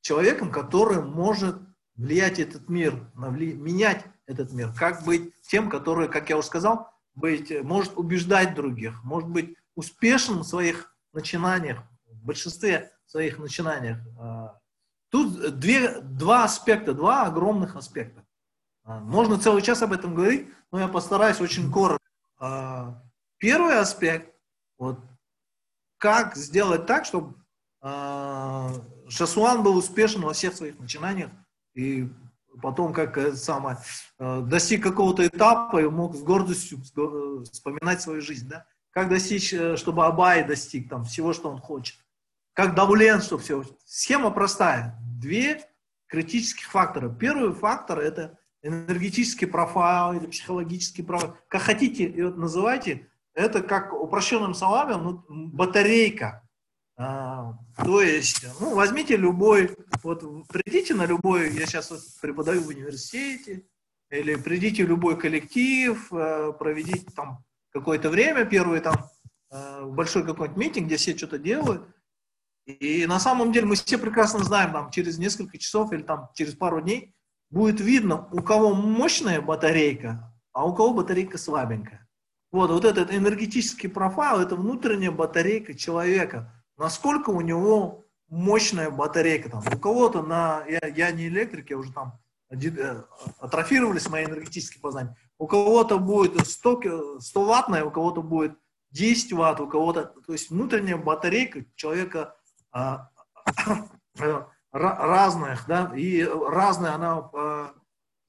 человеком, который может влиять этот мир, менять этот мир, как быть тем, который, как я уже сказал, быть, может убеждать других, может быть успешным в своих начинаниях, в большинстве своих начинаниях. А, тут две, два аспекта, два огромных аспекта. А, можно целый час об этом говорить, но я постараюсь очень коротко. А, первый аспект, вот, как сделать так, чтобы Шасуан был успешен во всех своих начинаниях и потом как э, самое, э, достиг какого-то этапа и мог с гордостью э, вспоминать свою жизнь, да? Как достичь, чтобы Абай достиг там всего, что он хочет. Как Давлен, чтобы все. Схема простая. Две критических фактора. Первый фактор – это энергетический профайл или психологический профайл. Как хотите, называйте. Это как упрощенным словами, ну, батарейка а, то есть, ну, возьмите любой, вот придите на любой, я сейчас вот преподаю в университете, или придите в любой коллектив, э, проведите там какое-то время, первый там э, большой какой-нибудь митинг, где все что-то делают, и на самом деле мы все прекрасно знаем, там через несколько часов или там через пару дней будет видно, у кого мощная батарейка, а у кого батарейка слабенькая. Вот, вот этот энергетический профайл, это внутренняя батарейка человека – насколько у него мощная батарейка. Там. У кого-то на... Я, я не электрик, я уже там э, атрофировались мои энергетические познания. У кого-то будет 100, 100 ваттная, у кого-то будет 10 ватт, у кого-то... То есть внутренняя батарейка человека а, <coughs> разных, да, и разная она, а,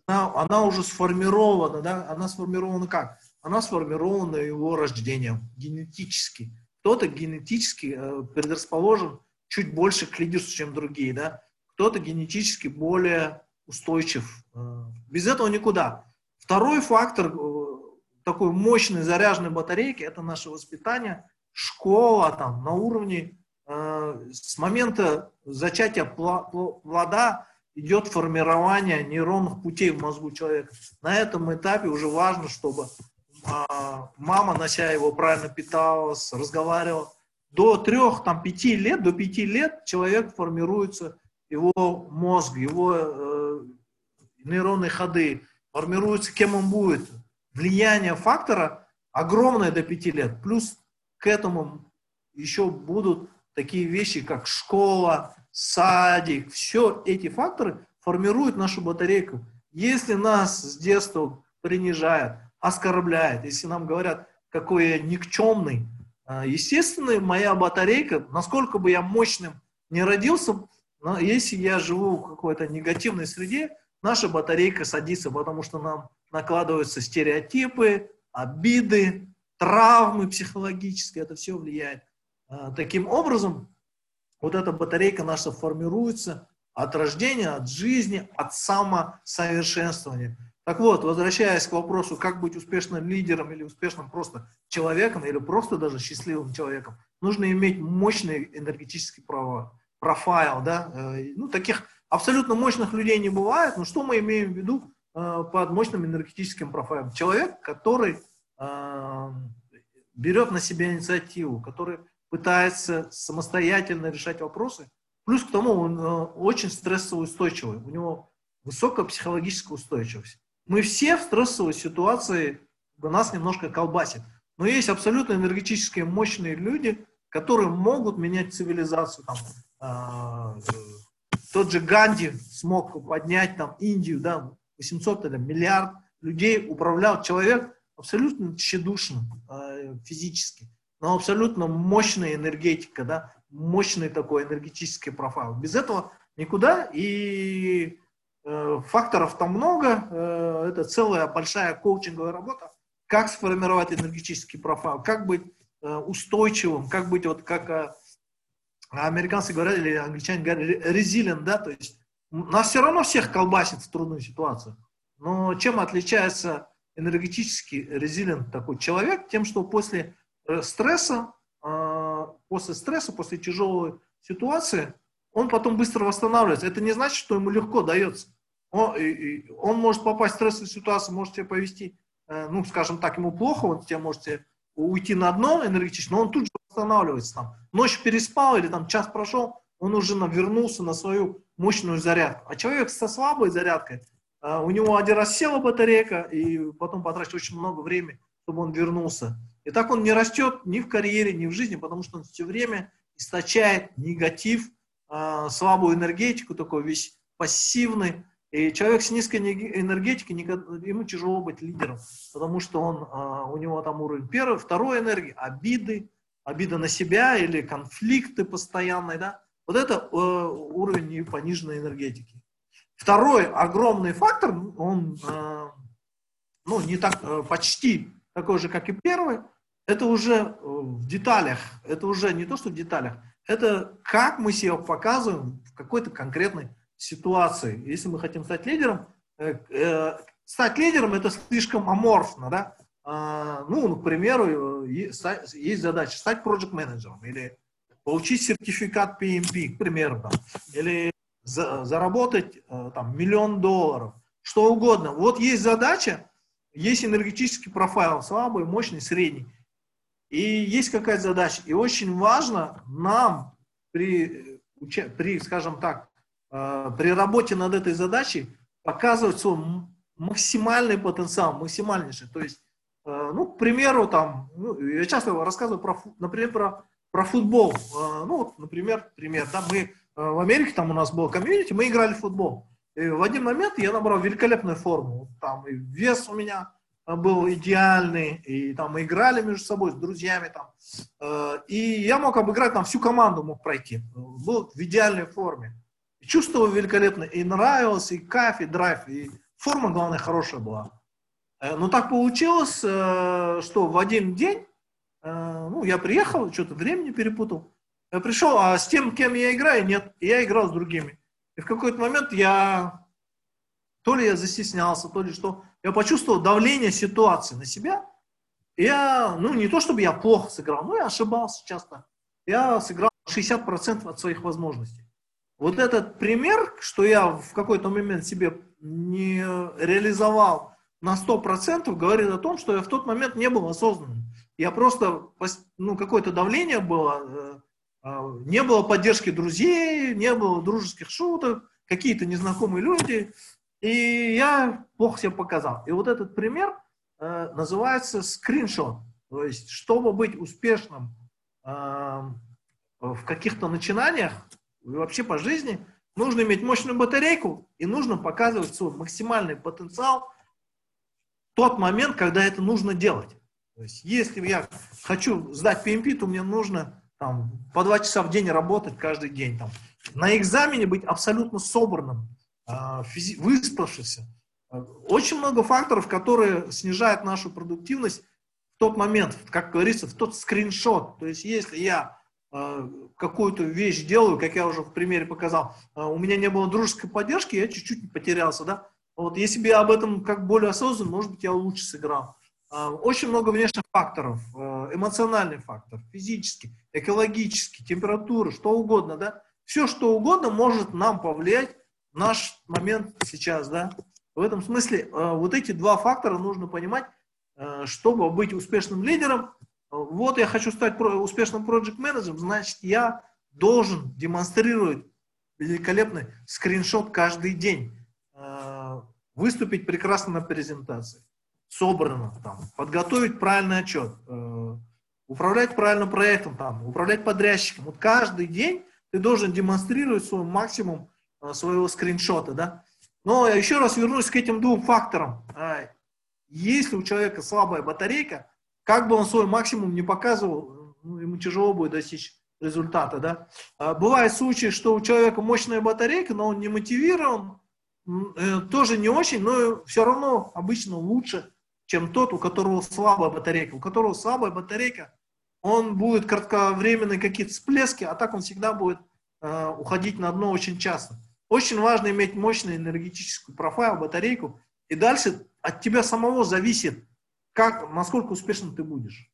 она, она уже сформирована, да, она сформирована как? Она сформирована его рождением, генетически кто-то генетически э, предрасположен чуть больше к лидерству, чем другие, да, кто-то генетически более устойчив. Э, без этого никуда. Второй фактор э, такой мощной заряженной батарейки – это наше воспитание, школа там на уровне с момента зачатия плода идет формирование нейронных путей в мозгу человека. На этом этапе уже важно, чтобы мама, нося его, правильно питалась, разговаривала. До трех, там, пяти лет, до пяти лет человек формируется, его мозг, его э, нейронные ходы, формируется, кем он будет. Влияние фактора огромное до пяти лет. Плюс к этому еще будут такие вещи, как школа, садик. Все эти факторы формируют нашу батарейку. Если нас с детства принижают, оскорбляет, если нам говорят, какой я никчемный, а, естественно, моя батарейка, насколько бы я мощным не родился, но если я живу в какой-то негативной среде, наша батарейка садится, потому что нам накладываются стереотипы, обиды, травмы психологические, это все влияет. А, таким образом, вот эта батарейка наша формируется от рождения, от жизни, от самосовершенствования. Так вот, возвращаясь к вопросу, как быть успешным лидером или успешным просто человеком, или просто даже счастливым человеком, нужно иметь мощный энергетический профайл, да, э, ну, таких абсолютно мощных людей не бывает, но что мы имеем в виду э, под мощным энергетическим профайлом? Человек, который э, берет на себя инициативу, который пытается самостоятельно решать вопросы, плюс к тому он очень стрессово устойчивый, у него высокая психологическая устойчивость. Мы все в стрессовой ситуации, нас немножко колбасит. Но есть абсолютно энергетически мощные люди, которые могут менять цивилизацию. Там, э, тот же Ганди смог поднять там, Индию, да, 800 или миллиард людей управлял человек абсолютно тщедушным э, физически, но абсолютно мощная энергетика, да, мощный такой энергетический профайл. Без этого никуда, и факторов там много, э, это целая большая коучинговая работа. Как сформировать энергетический профайл, как быть э, устойчивым, как быть вот как американцы говорят, или англичане говорят, resilient, да, то есть нас все равно всех колбасит в трудную ситуацию. Но чем отличается энергетический резилент такой человек? Тем, что после стресса, после стресса, после тяжелой ситуации, он потом быстро восстанавливается. Это не значит, что ему легко дается. Он, он может попасть в стрессовую ситуацию, может себя повести, э, ну, скажем так, ему плохо, он тебе можете уйти на дно энергетично, но он тут же восстанавливается там. Ночь переспал или там час прошел, он уже вернулся на свою мощную зарядку. А человек со слабой зарядкой, э, у него один раз села батарейка, и потом потратит очень много времени, чтобы он вернулся. И так он не растет ни в карьере, ни в жизни, потому что он все время источает негатив, э, слабую энергетику, такой весь пассивный. И человек с низкой энергетикой, ему тяжело быть лидером, потому что он, э, у него там уровень первый, второй энергии, обиды, обида на себя или конфликты постоянные, да. Вот это э, уровень пониженной энергетики. Второй огромный фактор, он ну, не так, почти такой же, как и первый, это уже в деталях, это уже не то, что в деталях, это как мы себя показываем в какой-то конкретной ситуации. Если мы хотим стать лидером, э, э, стать лидером это слишком аморфно, да? А, ну, к примеру, есть, задача стать проект менеджером или получить сертификат PMP, к примеру, там, или за, заработать э, там миллион долларов, что угодно. Вот есть задача, есть энергетический профайл, слабый, мощный, средний. И есть какая-то задача. И очень важно нам при, при скажем так, э, при работе над этой задачей показывать свой максимальный потенциал, максимальнейший. То есть, э, ну, к примеру, там, ну, я часто рассказываю про, например, про, про футбол. Э, ну, вот, например, пример, да, мы в Америке, там у нас было комьюнити, мы играли в футбол. И в один момент я набрал великолепную форму. Там и вес у меня был идеальный, и там мы играли между собой с друзьями там. Э, и я мог обыграть там всю команду, мог пройти. Был в идеальной форме. Чувствовал великолепно, и нравилось, и кайф, и драйв, и форма, главное, хорошая была. Э, но так получилось, э, что в один день, ну, я приехал, что-то времени перепутал. Я пришел, а с тем, кем я играю, нет. Я играл с другими. И в какой-то момент я, то ли я застеснялся, то ли что, я почувствовал давление ситуации на себя. Я, ну, не то чтобы я плохо сыграл, но я ошибался часто. Я сыграл 60% от своих возможностей. Вот этот пример, что я в какой-то момент себе не реализовал на 100%, говорит о том, что я в тот момент не был осознанным. Я просто, ну, какое-то давление было, э, а, не было поддержки друзей, не было дружеских шуток, какие-то незнакомые люди. И я плохо себя показал. И вот этот пример э, называется скриншот. То есть, чтобы быть успешным э, в каких-то начинаниях, вообще по жизни, нужно иметь мощную батарейку и нужно показывать свой максимальный потенциал в тот момент, когда это нужно делать. То есть, если я хочу сдать PMP, то мне нужно там, по два часа в день работать каждый день. Там. На экзамене быть абсолютно собранным, а, физи- выспавшийся. Очень много факторов, которые снижают нашу продуктивность в тот момент, как говорится, в тот скриншот. То есть, если я э, какую-то вещь делаю, как я уже в примере показал, у меня не было дружеской поддержки, я чуть-чуть потерялся, да. Вот если бы я об этом как более осознанно, может быть, я лучше сыграл. Очень много внешних факторов, эмоциональный фактор, физический, экологический, температура, что угодно, да. Все, что угодно может нам повлиять наш момент сейчас, да. В этом смысле э, вот эти два фактора нужно понимать, э, чтобы быть успешным лидером. Вот я хочу стать успешным проект менеджером значит, я должен демонстрировать великолепный скриншот каждый день, э, выступить прекрасно на презентации, собрано, там, подготовить правильный отчет, управлять правильным проектом, там, управлять подрядчиком. Вот каждый день ты должен демонстрировать свой максимум Э, своего скриншота, да. Но я еще раз вернусь к этим двум факторам. А, если у человека слабая батарейка, как бы он свой максимум не показывал, ну, ему тяжело будет достичь результата, да. А, бывают случаи, что у человека мощная батарейка, но он не мотивирован, э, тоже не очень, но все равно обычно лучше, чем тот, у которого слабая батарейка. У которого слабая батарейка, он будет кратковременные какие-то всплески, а так он всегда будет э, уходить на дно очень часто. Очень важно иметь мощный энергетический профайл, батарейку. И дальше от тебя самого зависит, как, насколько успешным ты будешь.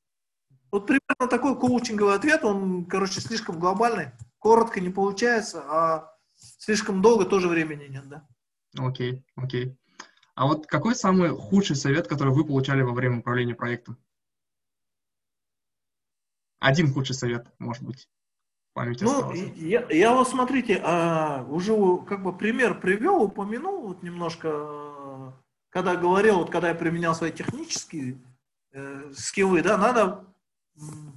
Вот примерно такой коучинговый ответ, он, короче, слишком глобальный, коротко не получается, а слишком долго тоже времени нет, да? Окей, окей. А вот какой самый худший совет, который вы получали во время управления проектом? Один худший совет, может быть памяти ну, остался. Я, я вот, смотрите, а, уже как бы пример привел, упомянул вот немножко, когда говорил, вот когда я применял свои технические э, скиллы, да, надо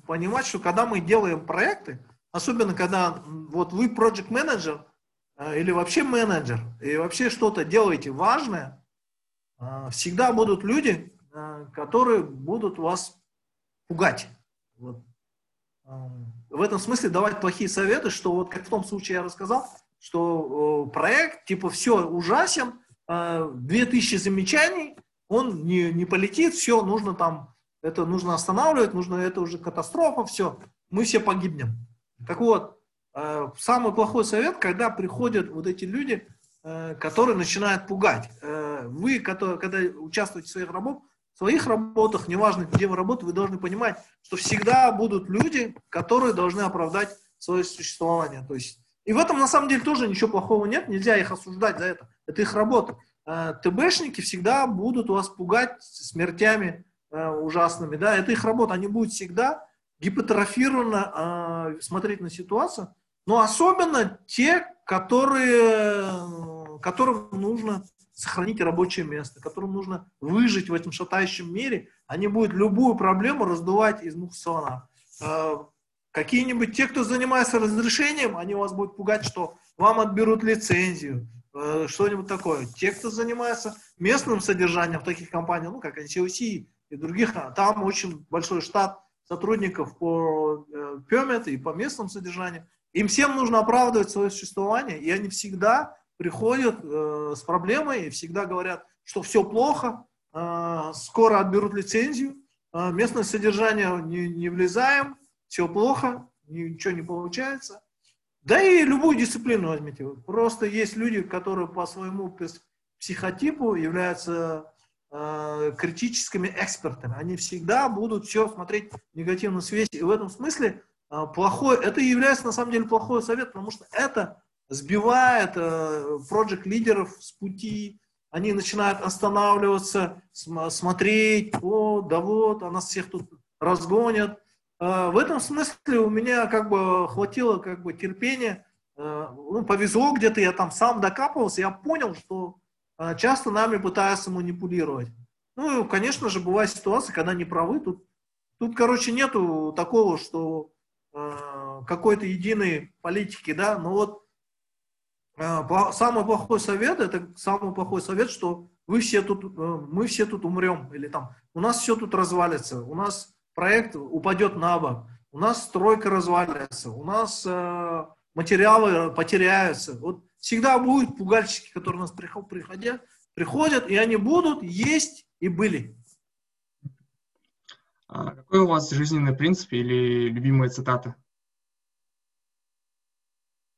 понимать, что когда мы делаем проекты, особенно когда вот вы project менеджер или вообще менеджер, и вообще что-то делаете важное, всегда будут люди, которые будут вас пугать. Вот. В этом смысле давать плохие советы, что вот как в том случае я рассказал, что проект типа все ужасен, 2000 замечаний, он не, не полетит, все, нужно там, это нужно останавливать, нужно, это уже катастрофа, все, мы все погибнем. Так вот, э, самый плохой совет, когда приходят вот эти люди, э, которые начинают пугать. Э, вы, которые, когда участвуете в своих работах, в своих работах, неважно, где вы работаете, вы должны понимать, что всегда будут люди, которые должны оправдать свое существование. То есть, и в этом на самом деле тоже ничего плохого нет, нельзя их осуждать за это. Это их работа. Э, ТБшники всегда будут вас пугать смертями э, ужасными, да, это их работа, они будут всегда гипотрофированно э, смотреть на ситуацию, но особенно те, которые, которым нужно сохранить рабочее место, которым нужно выжить в этом шатающем мире, они будут любую проблему раздувать из мух слона. Какие-нибудь те, кто занимается разрешением, они вас будут пугать, что вам отберут лицензию, Э, что-нибудь такое. Те, кто занимается местным содержанием в таких компаниях, ну, как NCOC и других, а, там очень большой штат сотрудников по э, permit и по местному содержанию. Им всем нужно оправдывать свое существование, и они всегда приходят э, с проблемой и всегда говорят, что все плохо, э, скоро отберут лицензию, э, местное содержание не, не влезаем, все плохо, ничего не получается. Да и любую дисциплину возьмите. Просто есть люди, которые по своему психотипу являются э, критическими экспертами. Они всегда будут все смотреть в негативном свете. И в этом смысле э, плохой, это является на самом деле плохой совет, потому что это сбивает э, проект-лидеров с пути, они начинают останавливаться, см смотреть, о, да вот, а нас всех тут разгонят, а, в этом смысле у меня как бы хватило как бы терпения, а, ну, повезло где-то, я там сам докапывался, я понял, что часто нами пытаются манипулировать. Ну, конечно же, бывают ситуации, когда не правы. Тут, тут короче, нету такого, что э, какой-то единой политики, да, но вот э, самый плохой совет, это самый плохой совет, что вы все тут, э, мы все тут умрем, или там, у нас все тут развалится, у нас проект упадет на бок, у нас стройка развалится, у нас э, материалы потеряются. Вот всегда будут пугальщики, которые у нас приходят, приходят, и они будут есть и были. А какой у вас жизненный принцип или любимые цитаты?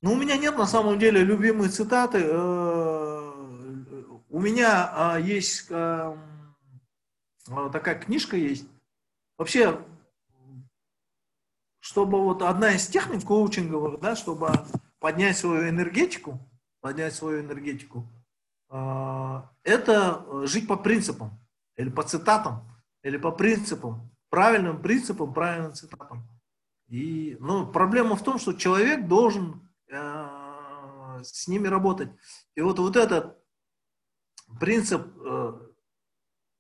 Ну, у меня нет на самом деле любимые цитаты. Э, у меня а, есть э, такая книжка есть Вообще, чтобы вот одна из техник коучинговых, да, чтобы поднять свою энергетику, поднять свою энергетику, это жить по принципам, или по цитатам, или по принципам, правильным принципам, правильным цитатам. И, ну, проблема в том, что человек должен э, с ними работать. И вот, вот этот принцип э,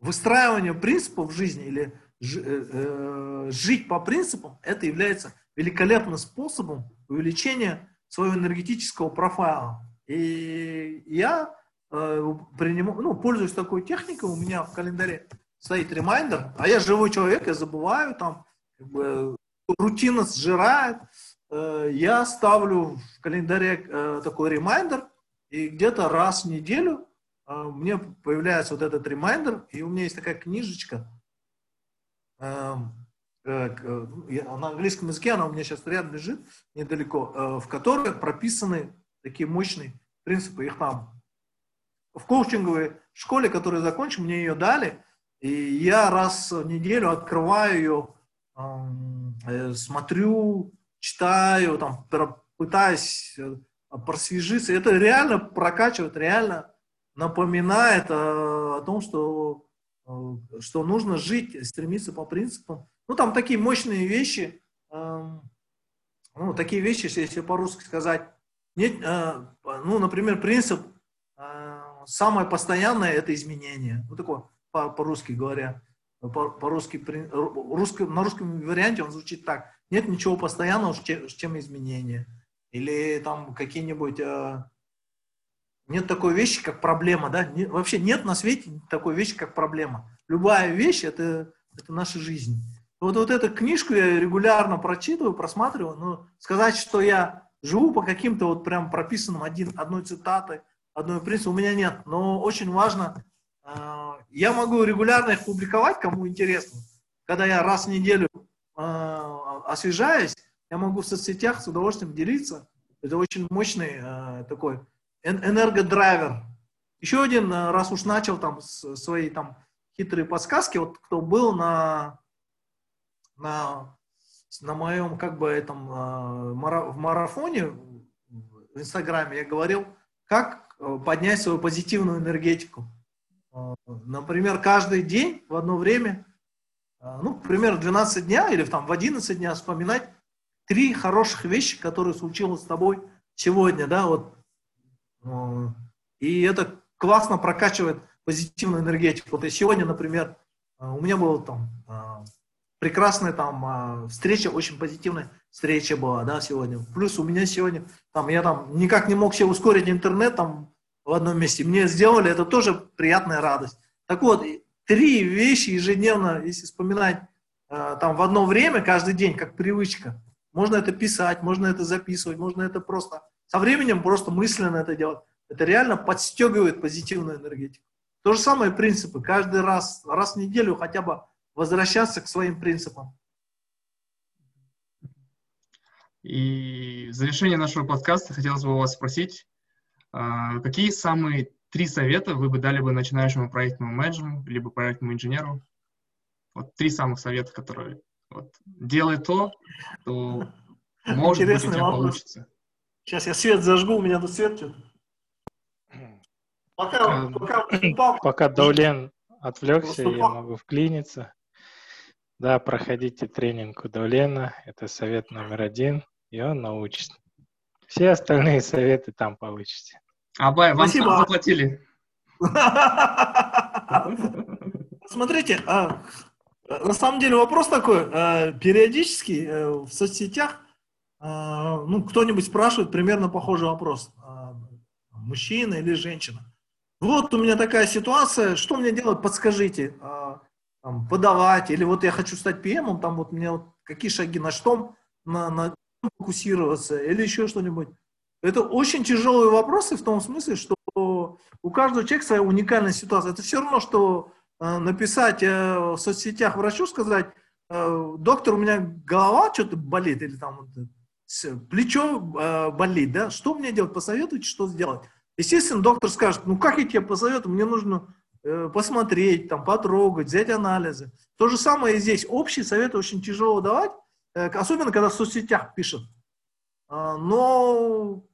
выстраивания принципов в жизни или Э, э, жить по принципам, это является великолепным способом увеличения своего энергетического профайла. И я э, принимаю, ну, пользуюсь такой техникой, у меня в календаре стоит ремайдер, а я живой человек, я забываю, там, как бы, рутина сжирает, э, я ставлю в календаре э, такой ремайдер, и где-то раз в неделю э, мне появляется вот этот ремайдер, и у меня есть такая книжечка, Эм, э, э, на английском языке, она у меня сейчас рядом лежит, недалеко, э, в которой прописаны такие мощные принципы. Их там в коучинговой школе, которую закончил, мне ее дали, и я раз в неделю открываю ее, эм, смотрю, читаю, там, пытаюсь просвежиться. Это реально прокачивает, реально напоминает о том, что Э, что нужно жить, стремиться по принципам. Ну, там такие мощные вещи, эм, ну, такие вещи, если по-русски сказать, нет, э, ну, например, принцип э, самое постоянное – это изменение. Вот такое по-русски говоря. по-русски, русском, на русском варианте он звучит так. Нет ничего постоянного, чем изменения. Или там какие-нибудь... Э, нет такой вещи, как проблема, да? Вообще нет на свете такой вещи, как проблема. Любая вещь это, – это наша жизнь. Вот, вот эту книжку я регулярно прочитываю, просматриваю, но сказать, что я живу по каким-то вот прям прописанным один, одной цитатой, одной принципу у меня нет. Но очень важно, э, я могу регулярно их публиковать, кому интересно. Когда я раз в неделю э, освежаюсь, я могу в соцсетях с удовольствием делиться. Это очень мощный э, такой энергодрайвер. Еще один, э, раз уж начал там свои там хитрые подсказки, вот кто был на, на, на моем как бы этом э, в марафоне в Инстаграме, я говорил, как э, поднять свою позитивную энергетику. Например, каждый день в одно время, ну, примерно 12 дня или там в 11 дня вспоминать три хороших вещи, которые случилось с тобой сегодня, да, вот Э, и это классно прокачивает позитивную энергетику. Вот и сегодня, например, э, у меня была там э, прекрасная там встреча, очень позитивная встреча была, да, сегодня. Плюс у меня сегодня, там, я там никак не мог себе ускорить интернет там в одном месте. Мне сделали, это тоже приятная радость. Так вот, три вещи ежедневно, если вспоминать там в одно время, каждый день, как привычка. Можно это писать, можно это записывать, можно это просто со временем просто мысленно это делать. Это реально подстегивает позитивную энергетику. То же самое принципы. Каждый раз, раз в неделю хотя бы возвращаться к своим принципам. И в завершение нашего подкаста хотелось бы у вас спросить, а, какие самые три совета вы бы дали бы начинающему проектному менеджеру, либо проектному инженеру? Вот три самых совета, которые вот, делай то, то может Интересный быть у тебя вопрос. получится. Сейчас я свет зажгу, у меня тут свет. Пока, пока, пока, пока Даулен отвлекся, я могу вклиниться. Да, проходите тренинг у Даулена, это совет номер один, и он научит. Все остальные советы там получите. Абай, вам Спасибо. заплатили. Смотрите, а, на самом деле вопрос такой. А, периодически э, в соцсетях а, ну, кто-нибудь спрашивает примерно похожий вопрос. Мужчина или женщина. Вот у меня такая ситуация, что мне делать, подскажите. Там, подавать, или вот я хочу стать PM, там вот мне вот какие шаги, на что на, на фокусироваться, или еще что-нибудь. Это очень тяжелые вопросы в том смысле, что у каждого человека своя уникальная ситуация. Это все равно, что написать э, в соцсетях врачу, сказать, э, доктор, у меня голова что-то болит, или там плечо э, болит, да, что мне делать, посоветуйте, что сделать. Естественно, доктор скажет, ну как я тебе посоветую, мне нужно э, посмотреть, там, потрогать, взять анализы. То же самое и здесь. Общие советы очень тяжело давать, э, особенно когда в соцсетях пишут. Э, но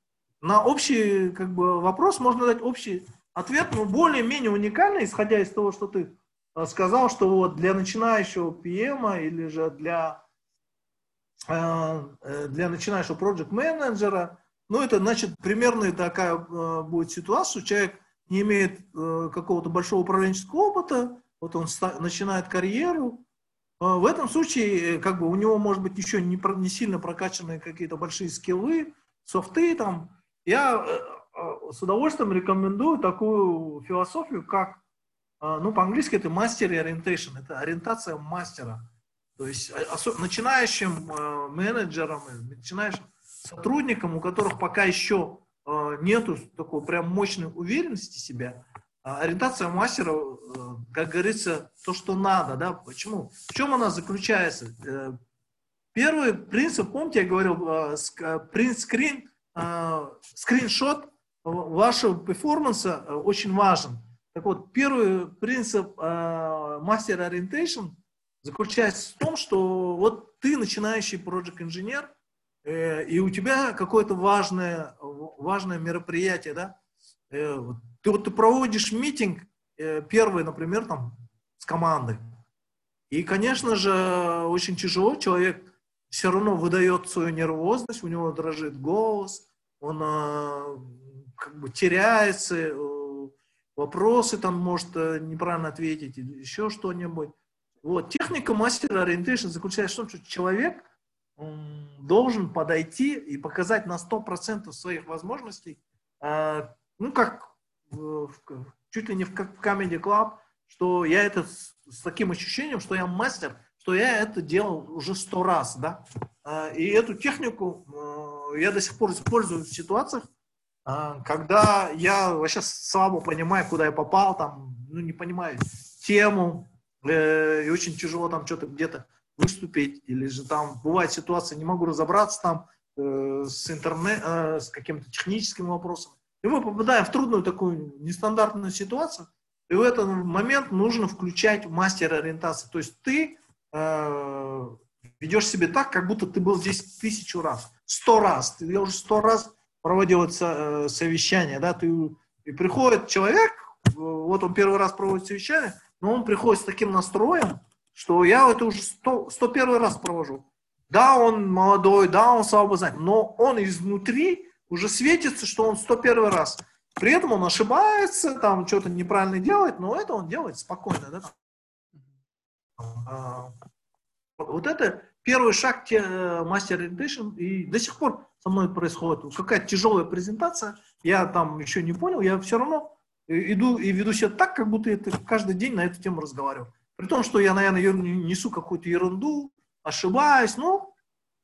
на общий как бы, вопрос можно дать общий ответ, но более-менее уникальный, исходя из того, что ты э, сказал, что вот для начинающего PM или же для Э, э, для начинающего проект менеджера ну, это значит примерно такая будет ситуация, человек не имеет какого-то большого управленческого опыта, вот он начинает карьеру, в этом случае, как бы, у него, может быть, еще не, не сильно прокачанные какие-то большие скиллы, софты там. Я с удовольствием рекомендую такую философию, как, ну, по-английски это mastery orientation, это ориентация мастера. То есть начинающим э, менеджерам, начинающим сотрудникам, у которых пока еще э, нету такой прям мощной уверенности себя, а ориентация мастера, э, как говорится, то, что надо, да, почему? В чем она заключается? Первый принцип, помните, я говорил, принт-скрин, скриншот вашего перформанса очень важен. Так вот, первый принцип мастер ориентация заключается в том, что вот ты начинающий проект инженер э, и у тебя какое-то важное, важное мероприятие, да, э, ты вот ты проводишь митинг, э, первый, например, там, с командой, и, конечно же, очень тяжело, человек все равно выдает свою нервозность, у него дрожит голос, он э, как бы теряется, э, вопросы там может э, неправильно ответить еще что-нибудь. Вот, техника мастера ориентация заключается в том, что человек должен подойти и показать на 100% своих возможностей, э, ну, как чуть ли не в, как в Comedy Club, что я это с, с таким ощущением, что я мастер, что я это делал уже сто раз, да. Э, и эту технику э, я до сих пор использую в ситуациях, когда я вообще слабо понимаю, куда я попал, там, ну, не понимаю тему, и очень тяжело там что-то где-то выступить, или же там бывает ситуация, не могу разобраться там э, с интернет, э, с каким-то техническим вопросом. И мы попадаем в трудную такую нестандартную ситуацию, и в этот момент нужно включать мастера ориентации. То есть ты э, ведешь себя так, как будто ты был здесь тысячу раз, сто раз. Ты, я уже сто раз проводил это э, совещание, да, ты, и приходит человек, вот он первый раз проводит совещание, но он приходит с таким настроем, что я это уже 100, 101 раз провожу. Да, он молодой, да, он слабо знает, но он изнутри уже светится, что он 101 раз. При этом он ошибается, там что-то неправильно делает, но это он делает спокойно. Да? Вот это первый шаг те, мастер Edition, и до сих пор со мной происходит какая-то тяжелая презентация, я там еще не понял, я все равно иду и веду себя так, как будто это каждый день на эту тему разговариваю. При том, что я, наверное, несу какую-то ерунду, ошибаюсь, ну,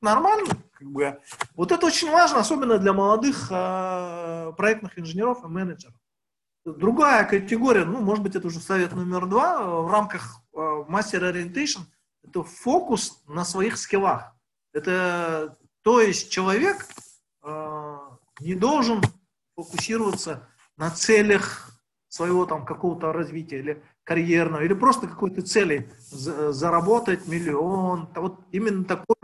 нормально. Как бы. Вот это очень важно, особенно для молодых э, проектных инженеров и менеджеров. Другая категория, ну, может быть, это уже совет номер два в рамках э, Master Orientation, это фокус на своих скиллах. Это, то есть человек э, не должен фокусироваться на целях своего там какого-то развития или карьерного, или просто какой-то цели заработать миллион. Вот именно такой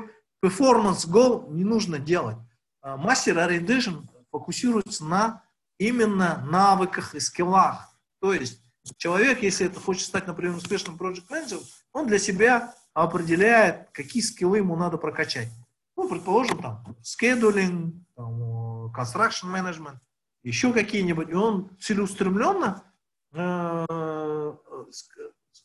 performance goal не нужно делать. Мастер Orientation фокусируется на именно навыках и скиллах. То есть человек, если это хочет стать, например, успешным project менеджером, он для себя определяет, какие скиллы ему надо прокачать. Ну, предположим, там, scheduling, там, construction management, еще какие-нибудь. И он целеустремленно э,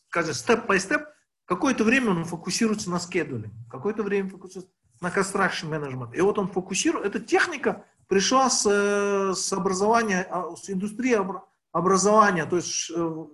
скажем, степ-по-степ, какое-то время он фокусируется на скедуле, какое-то время фокусируется на construction management. И вот он фокусирует, эта техника пришла с, э, с образования, а, с индустрии образования, то есть э, в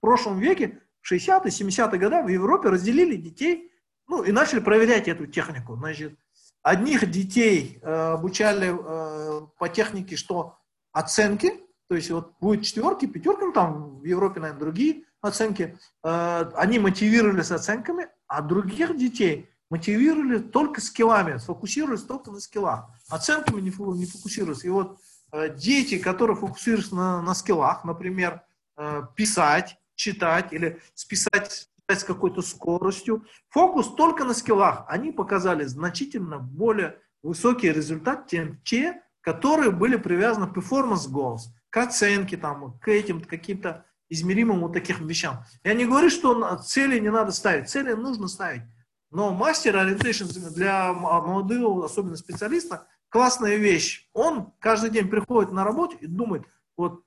прошлом веке, в 60-е, 70-е годы в Европе разделили детей, ну, и начали проверять эту технику. Значит, одних детей э, обучали э, по технике, что оценки, то есть вот будет четверки, пятерки, ну там в Европе, наверное, другие оценки, э, они мотивировались оценками, а других детей мотивировали только скиллами, сфокусировались только на скиллах. Оценками не, не фокусируются. И вот э, дети, которые фокусируются на, на скиллах, например, э, писать, читать или списать с какой-то скоростью, фокус только на скиллах, они показали значительно более высокий результат, чем те, которые были привязаны к performance goals к оценке, там, к этим каким-то измеримым вот таким вещам. Я не говорю, что цели не надо ставить, цели нужно ставить. Но мастер ориентейшн для молодого, особенно специалиста, классная вещь. Он каждый день приходит на работу и думает, вот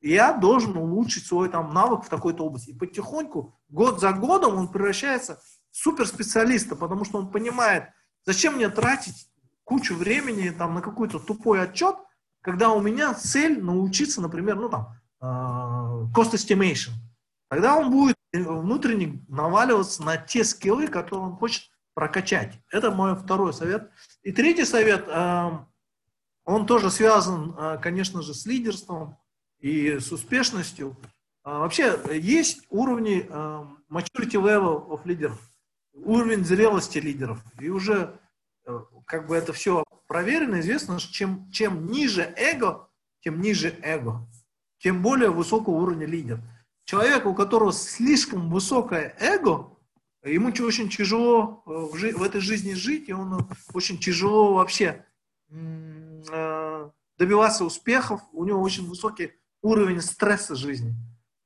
я должен улучшить свой там навык в такой-то области. И потихоньку, год за годом он превращается в суперспециалиста, потому что он понимает, зачем мне тратить кучу времени там на какой-то тупой отчет, когда у меня цель научиться, например, ну там, uh, cost estimation. Тогда он будет внутренне наваливаться на те скиллы, которые он хочет прокачать. Это мой второй совет. И третий совет, uh, он тоже связан, uh, конечно же, с лидерством и с успешностью. Вообще есть уровни maturity level of лидеров, уровень зрелости лидеров. И уже э, как бы это все проверено, известно, что чем, чем ниже эго, тем ниже эго, тем более высокого уровня лидер. Человек, у которого слишком высокое эго, ему очень тяжело э, в, жи- в этой жизни жить, и он очень тяжело вообще э, добиваться успехов, у него очень высокий уровень стресса жизни.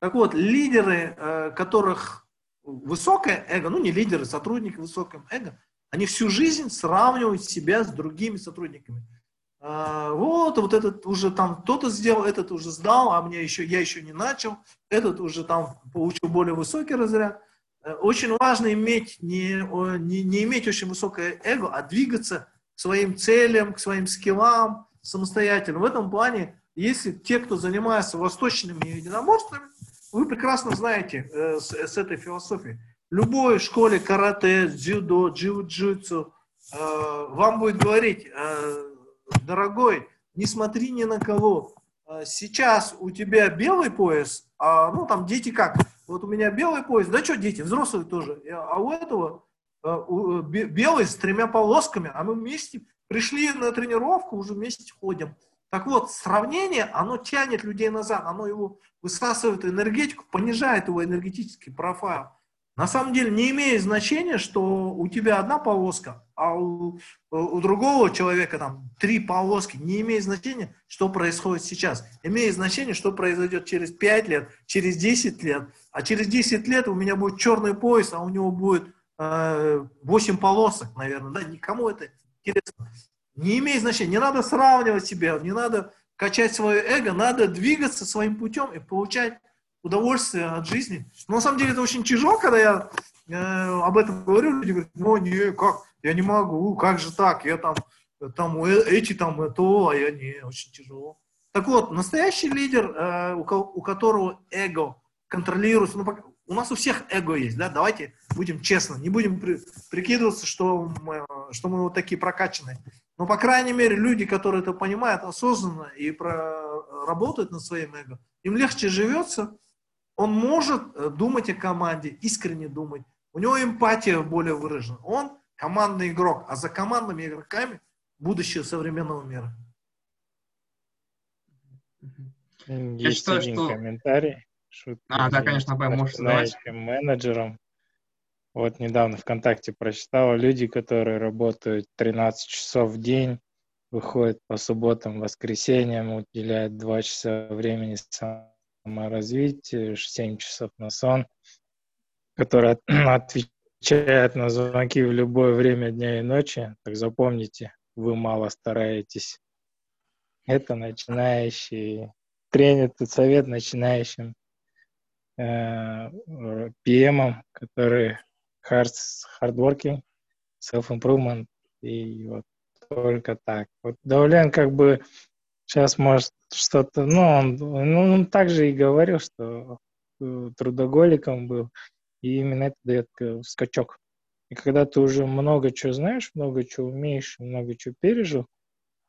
Так вот, лидеры, э, которых высокое эго, ну не лидеры, сотрудники высокого эго, они всю жизнь сравнивают себя с другими сотрудниками. А, вот, вот этот уже там кто-то сделал, этот уже сдал, а мне еще, я еще не начал, этот уже там получил более высокий разряд. э, очень важно иметь не, не, не иметь очень высокое эго, а двигаться к своим целям, к своим скиллам самостоятельно. В этом плане, если те, кто занимается восточными единоборствами, вы прекрасно знаете э, с, с этой философией. В любой школе карате, дзюдо, джиу-джитсу э, вам будет говорить, э, дорогой, не смотри ни на кого. Э, сейчас у тебя белый пояс, а, ну там дети как? Вот у меня белый пояс, да что дети, взрослые тоже. А у этого э, у, белый с тремя полосками, а мы вместе пришли на тренировку, уже вместе ходим. Так вот, сравнение, оно тянет людей назад, оно его высасывает энергетику, понижает его энергетический профайл. На самом деле не имеет значения, что у тебя одна полоска, а у, у другого человека там три полоски. Не имеет значения, что происходит сейчас. Имеет значение, что произойдет через 5 лет, через 10 лет. А через 10 лет у меня будет черный пояс, а у него будет э, 8 полосок, наверное. Да? Никому это интересно. Не имеет значения. Не надо сравнивать себя, не надо качать свое эго, надо двигаться своим путем и получать удовольствие от жизни. Но на самом деле это очень тяжело, когда я э, об этом говорю, люди говорят, ну не, как, я не могу, как же так, я там, там э, эти там э, то, а я не, очень тяжело. Так вот, настоящий лидер, э, у, у которого эго контролируется, ну, у нас у всех эго есть, да, давайте будем честны, не будем при, прикидываться, что мы, что мы вот такие прокачанные. Но, по крайней мере, люди, которые это понимают осознанно и про, работают над своим эго, им легче живется, он может э, думать о команде, искренне думать. У него эмпатия более выражена. Он командный игрок, а за командными игроками будущее современного мира. Есть Я считаю, один что... комментарий. А, да, конечно, Б, можешь задавать. менеджером. Вот недавно ВКонтакте прочитал, люди, которые работают 13 часов в день, выходят по субботам, воскресеньям, уделяют 2 часа времени саморазвитию, 7 часов на сон, который <clears throat> отвечает на звонки в любое время дня и ночи. Так запомните, вы мало стараетесь. Это начинающий тренер, этот совет начинающим PM, которые hard, hardworking, self-improvement и вот только так. Вот Давлен как бы сейчас может что-то, ну, он, ну, он также и говорил, что э, трудоголиком был, и именно это дает скачок. И когда ты уже много чего знаешь, много чего умеешь, много чего пережил,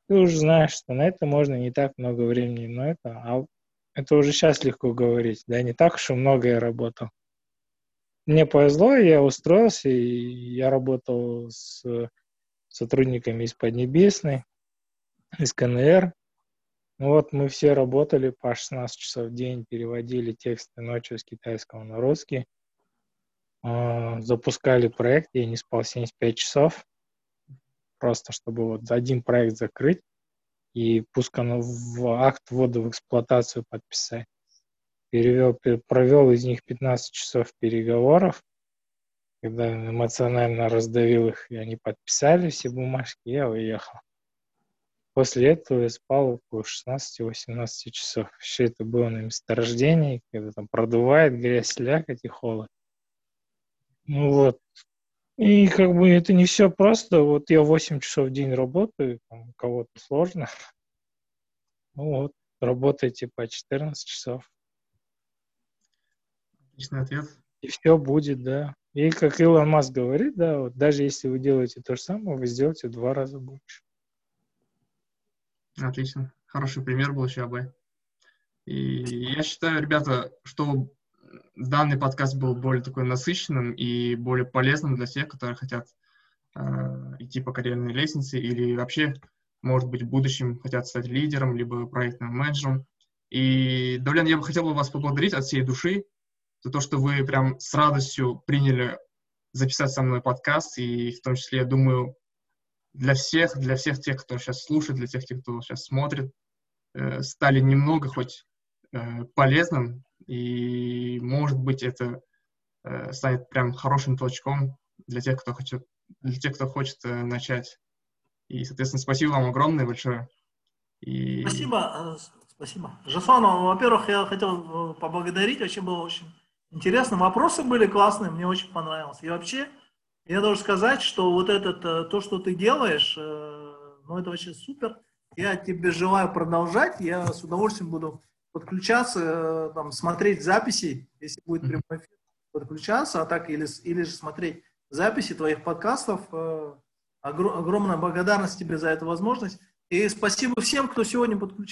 ты уже знаешь, что на это можно не так много времени, но это, а это уже сейчас легко говорить, да, не так уж и много я работал. Мне повезло, я устроился, и я работал с сотрудниками из Поднебесной, из КНР, вот мы все работали по 16 часов в день, переводили тексты ночью с китайского на русский, а, запускали проект, я не спал 75 часов, просто чтобы вот один проект закрыть и пускай в акт ввода в эксплуатацию подписать. Перевел, провел из них 15 часов переговоров, когда эмоционально раздавил их, и они подписали все бумажки, я уехал. После этого я спал около 16-18 часов. Все это было на месторождении, когда там продувает грязь, слякоть и холод. Ну вот. И как бы это не все просто. Вот я 8 часов в день работаю, там, у кого-то сложно. <laughs> Ну вот, работайте по 14 часов. Отличный ответ. И все будет, да. И как Илон Маск говорит, да, вот даже если вы делаете то же самое, вы сделаете в два раза больше. Отлично. Хороший пример был ЧАБ. И я считаю, ребята, что данный подкаст был более такой насыщенным и более полезным для тех, которые хотят э, идти по карьерной лестнице или вообще, может быть, в будущем хотят стать лидером, либо проектным менеджером. И, Давлен, я бы хотел бы вас поблагодарить от всей души за то, что вы прям с радостью приняли записать со мной подкаст, и в том числе, я думаю, для всех, для всех тех, кто сейчас слушает, для тех, кто сейчас смотрит, э, стали немного хоть э, полезным, и, может быть, это э, станет прям хорошим толчком для тех, кто хочет, для тех, кто хочет э, начать. И, соответственно, спасибо вам огромное большое. И... Спасибо, э, спасибо. Жасон, во-первых, я хотел э, поблагодарить, очень было очень Интересно, вопросы были классные, мне очень понравилось. И вообще, я должен сказать, что вот этот, э, то, что ты делаешь, ну, это вообще супер. Я тебе желаю продолжать. Я с удовольствием буду подключаться, э, там, смотреть записи, если будет прямой эфир, подключаться, а так или, или же смотреть записи твоих подкастов. Огромная благодарность тебе за эту возможность. И спасибо всем, кто сегодня подключился.